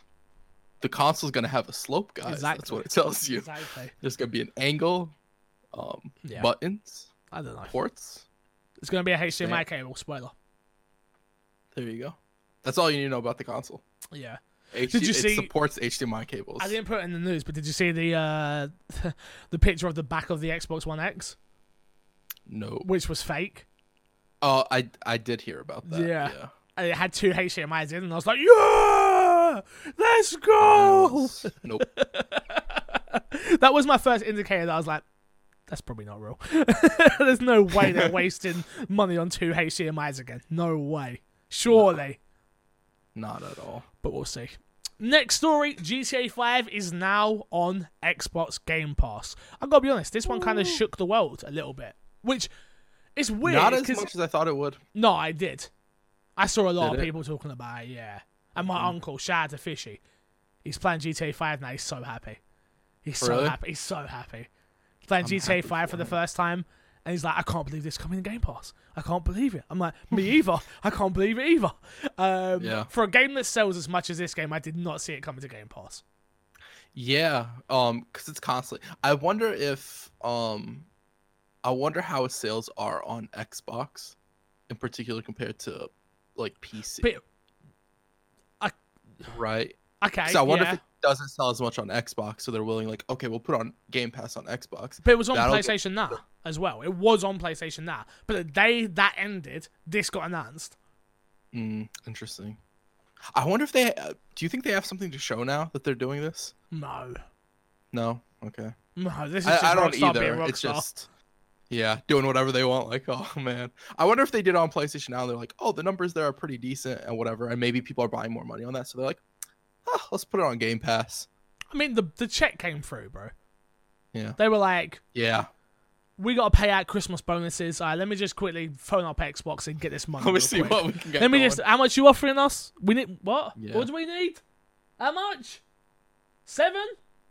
the console's gonna have a slope, guys. That's what it tells you. exactly. There's gonna be an angle, um, Yeah. buttons, I don't know. ports. It's gonna be a HDMI cable. Spoiler. There you go. That's all you need to know about the console. Yeah. HD, Did you it see- supports HDMI cables. I didn't put it in the news, but did you see the uh the picture of the back of the Xbox One X, No. which was fake? Oh, I I did hear about that. Yeah. Yeah. And it had two HDMI's in, and I was like, "Yeah, let's go!" nope. that was my first indicator that I was like, that's probably not real. There's no way they're wasting money on two HDMI's again. No way. Surely. Not at all. But we'll see. Next story GTA 5 is now on Xbox Game Pass. i got to be honest, this one kind of shook the world a little bit. Which is weird. Not as much as I thought it would. No, I did. I saw a lot Did of it? people talking about it, yeah. And my uncle, shout out to Fishy, he's playing GTA 5 now. He's so happy. He's so happy. He's so happy. He's playing I'm GTA happy 5 for the first time. And he's like, I can't believe this coming in Game Pass. I can't believe it. I'm like, me either. I can't believe it either. Um, Yeah. For a game that sells as much as this game, I did not see it coming to Game Pass. Yeah, um, because it's constantly. I wonder if, um, I wonder how its sales are on Xbox, in particular compared to like PC. But, right? okay, So I wonder yeah. if it doesn't sell as much on Xbox, so they're willing like, okay, we'll put on Game Pass on Xbox. But it was on That'll get- PlayStation Now as well. It was on PlayStation Now. But the day that ended, this got announced. Mm, interesting. I wonder if they. Uh, do you think they have something to show now that they're doing this? No. No. Okay. No, this is just I, I don't either. It's just. Yeah, doing whatever they want. Like, oh man, I wonder if they did on PlayStation now. They're like, oh, the numbers there are pretty decent and whatever, and maybe people are buying more money on that, so they're like, oh, let's put it on Game Pass. I mean, the the check came through, bro. Yeah. They were like, Yeah. we got to pay out Christmas bonuses. All right, let me just quickly phone up Xbox and get this money. Let me see quick. what we can get. Let me going. just. How much you offering us? We need what? Yeah. What do we need? How much? Seven?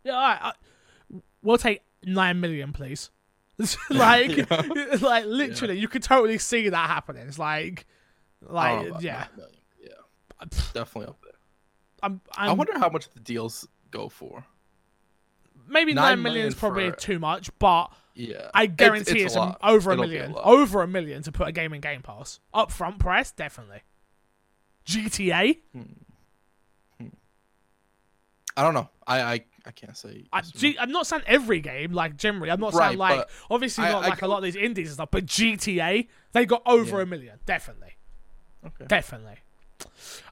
Yeah, all right. uh, we'll take nine million, please. like, Yeah. like literally, you could totally see that happening. It's like, like, oh, about yeah. Yeah. Pfft, Definitely up there. I'm, i I'm, wonder how much the deals go for. maybe nine nine million is probably for- too much, but Yeah. I guarantee it's it's, a a- over a It'll million. lot. over a million to put a game in Game Pass. Upfront price, definitely. GTA? Hmm. I don't know. I I, I can't say. I, yes or no. G, I'm not saying every game, like generally. I'm not Right, saying like obviously I- not I like a lot of these indies and stuff, but GTA they got over Yeah. a million, definitely, Okay. definitely.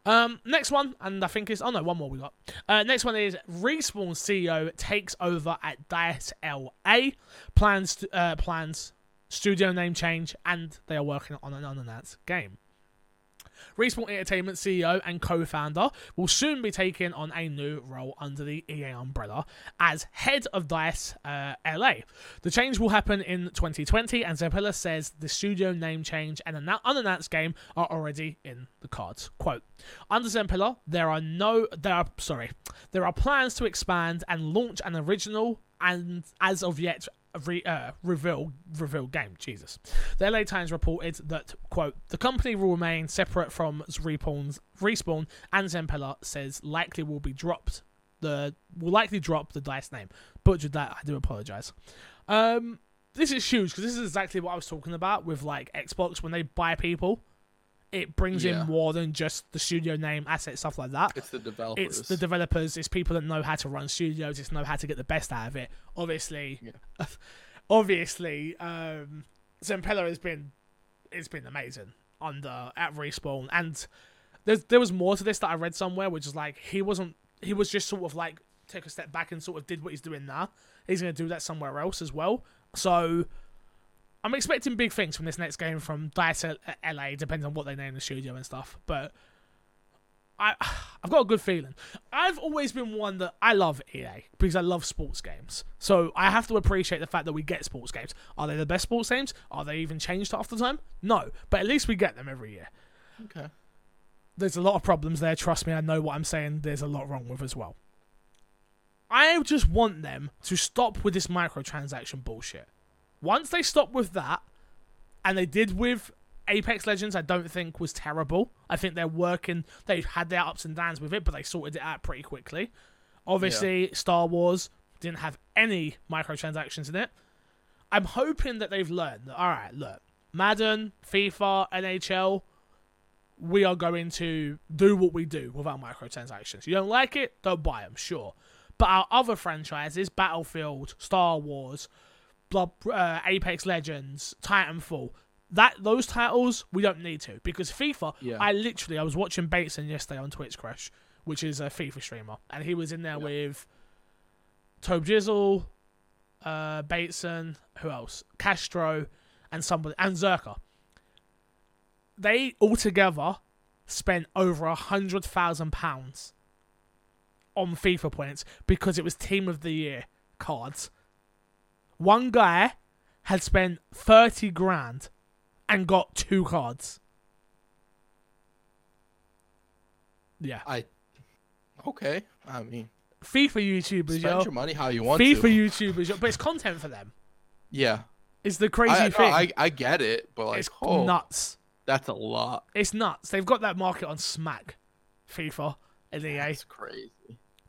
Um, next one, and I think it's oh no, one more we got. Uh, next one is Respawn CEO takes over at Dice LA, plans to, uh, plans studio name change, and they are working on an unannounced game. Respawn Entertainment CEO and co-founder will soon be taking on a new role under the EA umbrella as head of DICE uh, LA. The change will happen in 2020, and Zampella says the studio name change and an unannounced game are already in the cards. Quote: Under Zampella, there are no, there are sorry, there are plans to expand and launch an original and as of yet re, uh, reveal game. Jesus. The LA Times reported that quote the company will remain separate from Respawn, and Zampella says likely will be dropped. The will likely drop the Dice name. Butchered that. I do apologize. Um, this is huge because this is exactly what I was talking about with like Xbox when they buy people. It brings Yeah. in more than just the studio name, assets, stuff like that It's the developers. it's the developers, it's people that know how to run studios, it's know how to get the best out of it. Obviously, Yeah. obviously, um, Zampella has been it's been amazing under at respawn, and there's there was more to this that I read somewhere, which is like he wasn't he was just sort of like took a step back and sort of did what he's doing now. He's going to do that somewhere else as well. So I'm expecting big things from this next game from Dice LA, depends on what they name the studio and stuff. But I, I've got a good feeling. I've always been one that I love EA because I love sports games. So I have to appreciate the fact that we get sports games. Are they the best sports games? Are they even changed half the time? No, but at least we get them every year. Okay. There's a lot of problems there. Trust me, I know what I'm saying. There's a lot wrong with as well. I just want them to stop with this microtransaction bullshit. Once they stop with that, and they did with Apex Legends, I don't think was terrible. I think they're working. They've had their ups and downs with it, but they sorted it out pretty quickly. Obviously, Star Wars didn't have any microtransactions in it. I'm hoping that they've learned that. All right, look, Madden, FIFA, NHL, we are going to do what we do without microtransactions. You don't like it, don't buy them, sure. But our other franchises, Battlefield, Star Wars, Blood, uh, Apex Legends, Titanfall, that those titles we don't need to because FIFA. Yeah. I literally I was watching Bateson yesterday on Twitch Crash, which is a FIFA streamer, and he was in there Yeah. with Tobjizzle, uh, Bateson, who else? Castro, and somebody and Zerkaa. They all together spent over a hundred thousand pounds on FIFA points because it was Team of the Year cards. One guy had spent thirty grand and got two cards. Yeah, I. Okay. I mean, FIFA YouTubers, spend yo. your money how you want FIFA to. YouTubers, yo. But it's content for them. yeah. It's the crazy I, thing. I I get it, but like, it's oh, nuts. that's a lot. It's nuts. They've got that market on Smack, FIFA, and EA. That's crazy.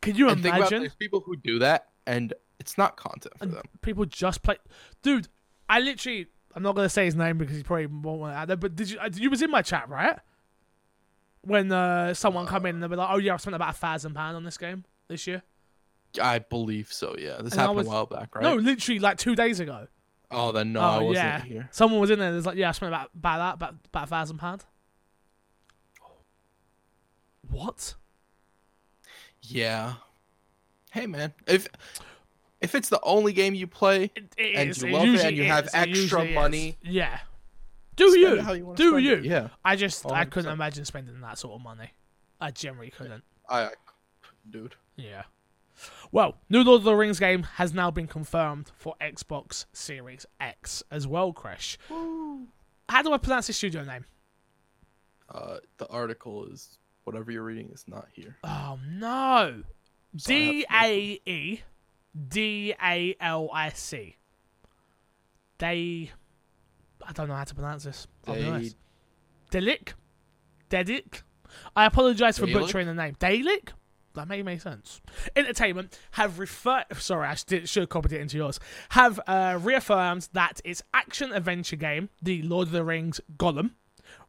Can you and think about imagine? there's people who do that, and it's not content for them. people just play. Dude, I literally. I'm not gonna say his name because he probably won't want to add it. But did you? uh, You was in my chat, right? When uh, someone come in and they were like, "Oh yeah, I spent about a thousand pound on this game this year." I believe so. Yeah, this And happened was- a while back, right? No, literally like two days ago. Oh, then no, Oh, I wasn't yeah. here. Someone was in there. There's like, "Yeah, I spent about about that, about about a thousand pound. What? Yeah. Hey, man. If if it's the only game you play, It, it And is. you love it and you have is. Extra usually is. money, Yeah. Do you? you Do you? it. Yeah. I just I 100%. couldn't imagine spending that sort of money. I generally couldn't. I, I dude. Yeah. Well, new Lord of the Rings game has now been confirmed for Xbox Series X as well, Crash. How do I pronounce this studio name? Uh, the article is whatever you're reading is not here. Oh no. So D A E D A L I C. They I don't know how to pronounce this. I'll be honest. Delic? Dedic? I apologize for butchering the name. Dalic? That may make sense. Entertainment have referred. Sorry, I should should have copied it into yours. Have uh, reaffirmed that its action adventure game, The Lord of the Rings Gollum,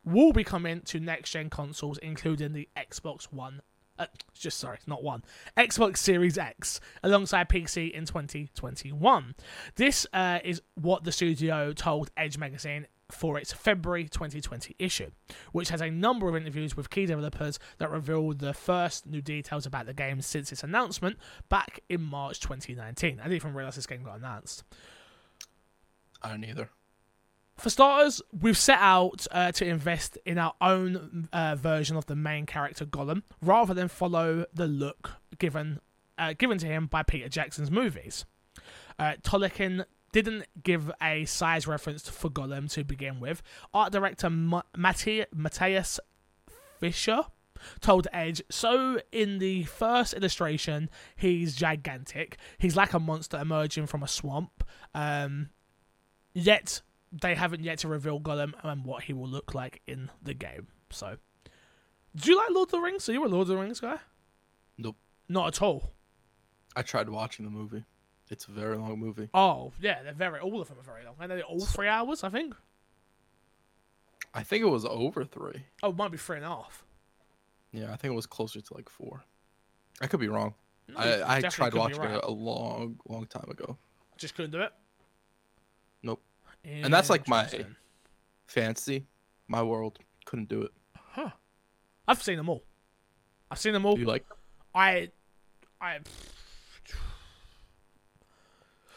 will be coming to next gen consoles, including the Xbox One. Uh, just sorry, not one. Xbox Series X, alongside PC in 2021. This uh, is what the studio told Edge Magazine for its February 2020 issue, which has a number of interviews with key developers that reveal the first new details about the game since its announcement back in March 2019. I didn't even realize this game got announced. I don't either. For starters, we've set out uh, to invest in our own uh, version of the main character Gollum, rather than follow the look given uh, given to him by Peter Jackson's movies. Uh, Tolkien didn't give a size reference for Gollum to begin with. Art director Matti- Matthias Fischer told Edge, so in the first illustration, he's gigantic. He's like a monster emerging from a swamp. Um, yet they haven't yet to reveal Gollum and what he will look like in the game. So, do you like Lord of the Rings? Are you a Lord of the Rings guy? Nope. Not at all. I tried watching the movie. It's a very long movie. Oh, yeah, they're very. All of them are very long. And they're all three hours, I think. I think it was over three. Oh, it might be three and a half. Yeah, I think it was closer to like four. I could be wrong. No, I, I tried watching right. it a long, long time ago. Just couldn't do it. Nope. And that's like my- fancy, my world, couldn't do it. Huh. I've seen them all. I've seen them all. Do you like? I, I,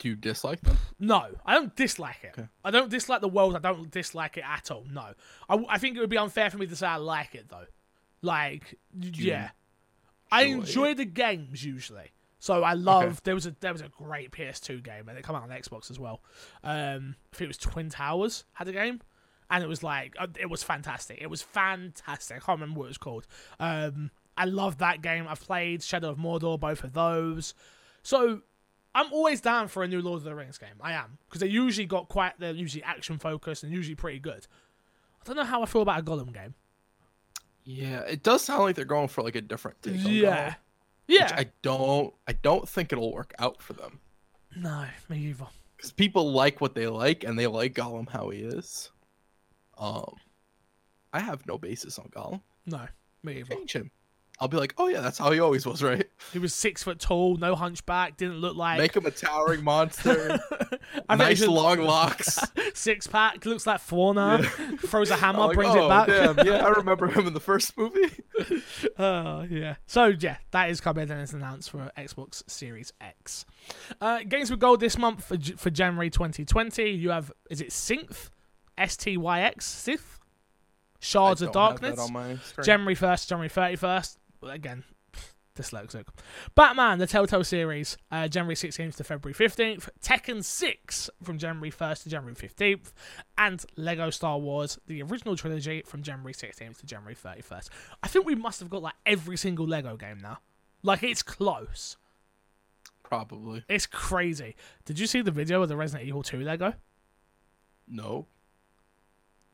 Do you dislike them? No, I don't dislike it. Okay. I don't dislike the world. I don't dislike it at all. No, I, I think it would be unfair for me to say I like it though. Like, yeah, I enjoy enjoy the games usually. So I love there was a there was a great PS2 game and it came out on Xbox as well. Um, I think it was Twin Towers had a game, and it was like uh, it was fantastic. It was fantastic. I can't remember what it was called. Um, I love that game. I've played Shadow of Mordor, both of those. So I'm always down for a new Lord of the Rings game. I am because they usually got quite they're usually action focused and usually pretty good. I don't know how I feel about a Gollum game. Yeah, it does sound like they're going for like a different take. Yeah, yeah. I don't. I don't think it'll work out for them No, me either. because people like what they like and they like Gollum how he is. Um, I have no basis on Gollum. No, me either. Change him. I'll be like, oh yeah, that's how he always was, right? He was six foot tall, no hunchback, didn't look like. Make him a towering monster, nice should- long locks. six pack, looks like Fauna. Throws a hammer, like, brings oh, it back. Damn, yeah, I remember him in the first movie. Oh yeah. So yeah, that is coming and it's announced for Xbox Series X. Uh, games with gold this month for, for January 2020. You have is it Synth, S T Y X, Sith, Shards of don't have that Darkness. on my screen. January 1st, January 31st. Well, Again, dyslexic. Batman, the Telltale series, uh, January 16th to February 15th. Tekken 6 from January 1st to January 15th. And Lego Star Wars, the original trilogy, from January 16th to January 31st. I think we must have got like every single Lego game now. Like, it's close. Probably It's crazy. Did you see the video of the Resident Evil 2 Lego? no.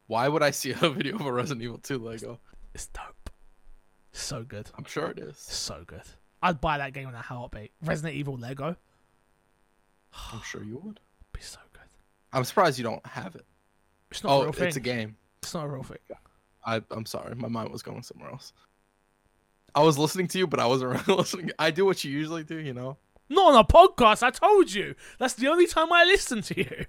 Why would I see a video of a Resident Evil 2 Lego? It's dope. So good. I'm sure it is. So good. I'd buy that game in a heartbeat. Resident Evil Lego. I'm sure you would. Be so good. I'm surprised you don't have it. It's not a Oh, real thing. it's a game. It's not a real thing. I, I'm sorry, my mind was going somewhere else. I was listening to you, but I wasn't really listening. I do what you usually do, you know. Not on a podcast. I told you. That's the only time I listen to you.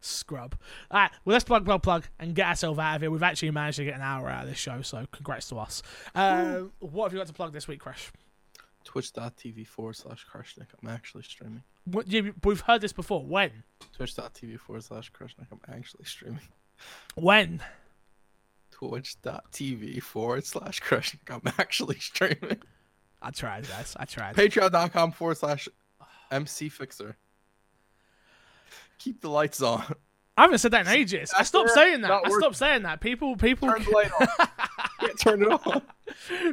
Scrub. All right. Well, let's plug, plug, plug, and get ourselves out of here. We've actually managed to get an hour out of this show, so congrats to us. Uh, what have you got to plug this week, Crash? Twitch.tv forward slash Kreshnik. I'm actually streaming. What, you, we've heard this before. When? Twitch.tv forward slash Kreshnik. I'm actually streaming. When? Twitch.tv forward slash Kreshnik. I'm actually streaming. I tried, guys. I tried. Patreon.com forward slash MC Fixer. Keep the lights on. I haven't said that in ages. I stopped saying that. I stopped saying that. People, people, Turn the light on. Can't turn it on.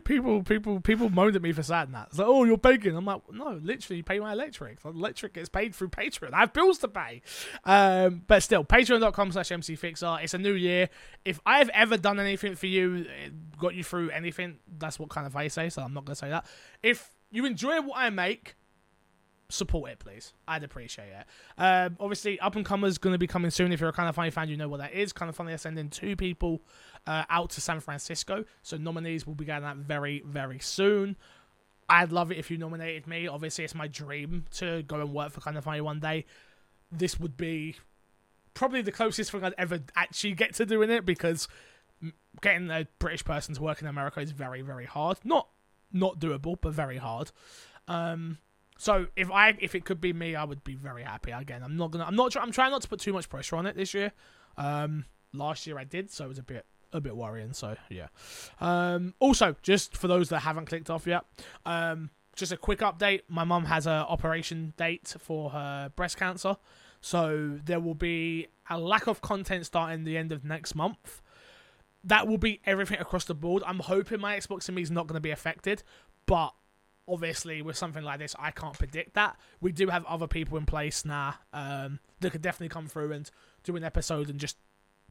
people, people, people moaned at me for saying that. It's like, oh, you're begging. I'm like, no, literally, pay my electric. Electric gets paid through Patreon. I have bills to pay. Um, but still, patreon.com slash mcfixer. It's a new year. If I've ever done anything for you, got you through anything, that's what kind of I say, so I'm not going to say that. If you enjoy what I make, support it, please. I'd appreciate it. Um, obviously, Up and Comers going to be coming soon. If you're a kind of funny fan, you know what that is. Kind of funny, they're sending two people uh, out to San Francisco. So nominees will be getting that very, very soon. I'd love it if you nominated me. Obviously, it's my dream to go and work for Kind of Funny one day. This would be probably the closest thing I'd ever actually get to doing it because getting a British person to work in America is very, very hard. Not not doable, but very hard. Um, so if I if it could be me, I would be very happy. Again, I'm not gonna. I'm not. I'm trying not to put too much pressure on it this year. Um, last year I did, so it was a bit a bit worrying. So yeah. Um, also, just for those that haven't clicked off yet, um, just a quick update. My mum has a operation date for her breast cancer, so there will be a lack of content starting the end of next month. That will be everything across the board. I'm hoping my Xbox and me is not going to be affected, but obviously with something like this i can't predict that we do have other people in place now um, that could definitely come through and do an episode and just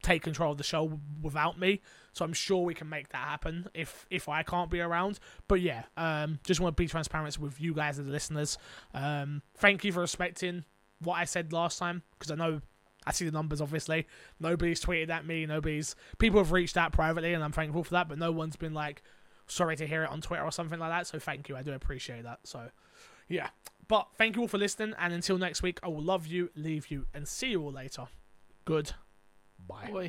take control of the show without me so i'm sure we can make that happen if if i can't be around but yeah um, just want to be transparent with you guys as the listeners um, thank you for respecting what i said last time because i know I see the numbers, obviously. Nobody's tweeted at me. Nobody's. People have reached out privately, and I'm thankful for that, but no one's been like, sorry to hear it on Twitter or something like that. So thank you. I do appreciate that. So yeah. But thank you all for listening. And until next week, I will love you, leave you, and see you all later. Good. Bye. Boy.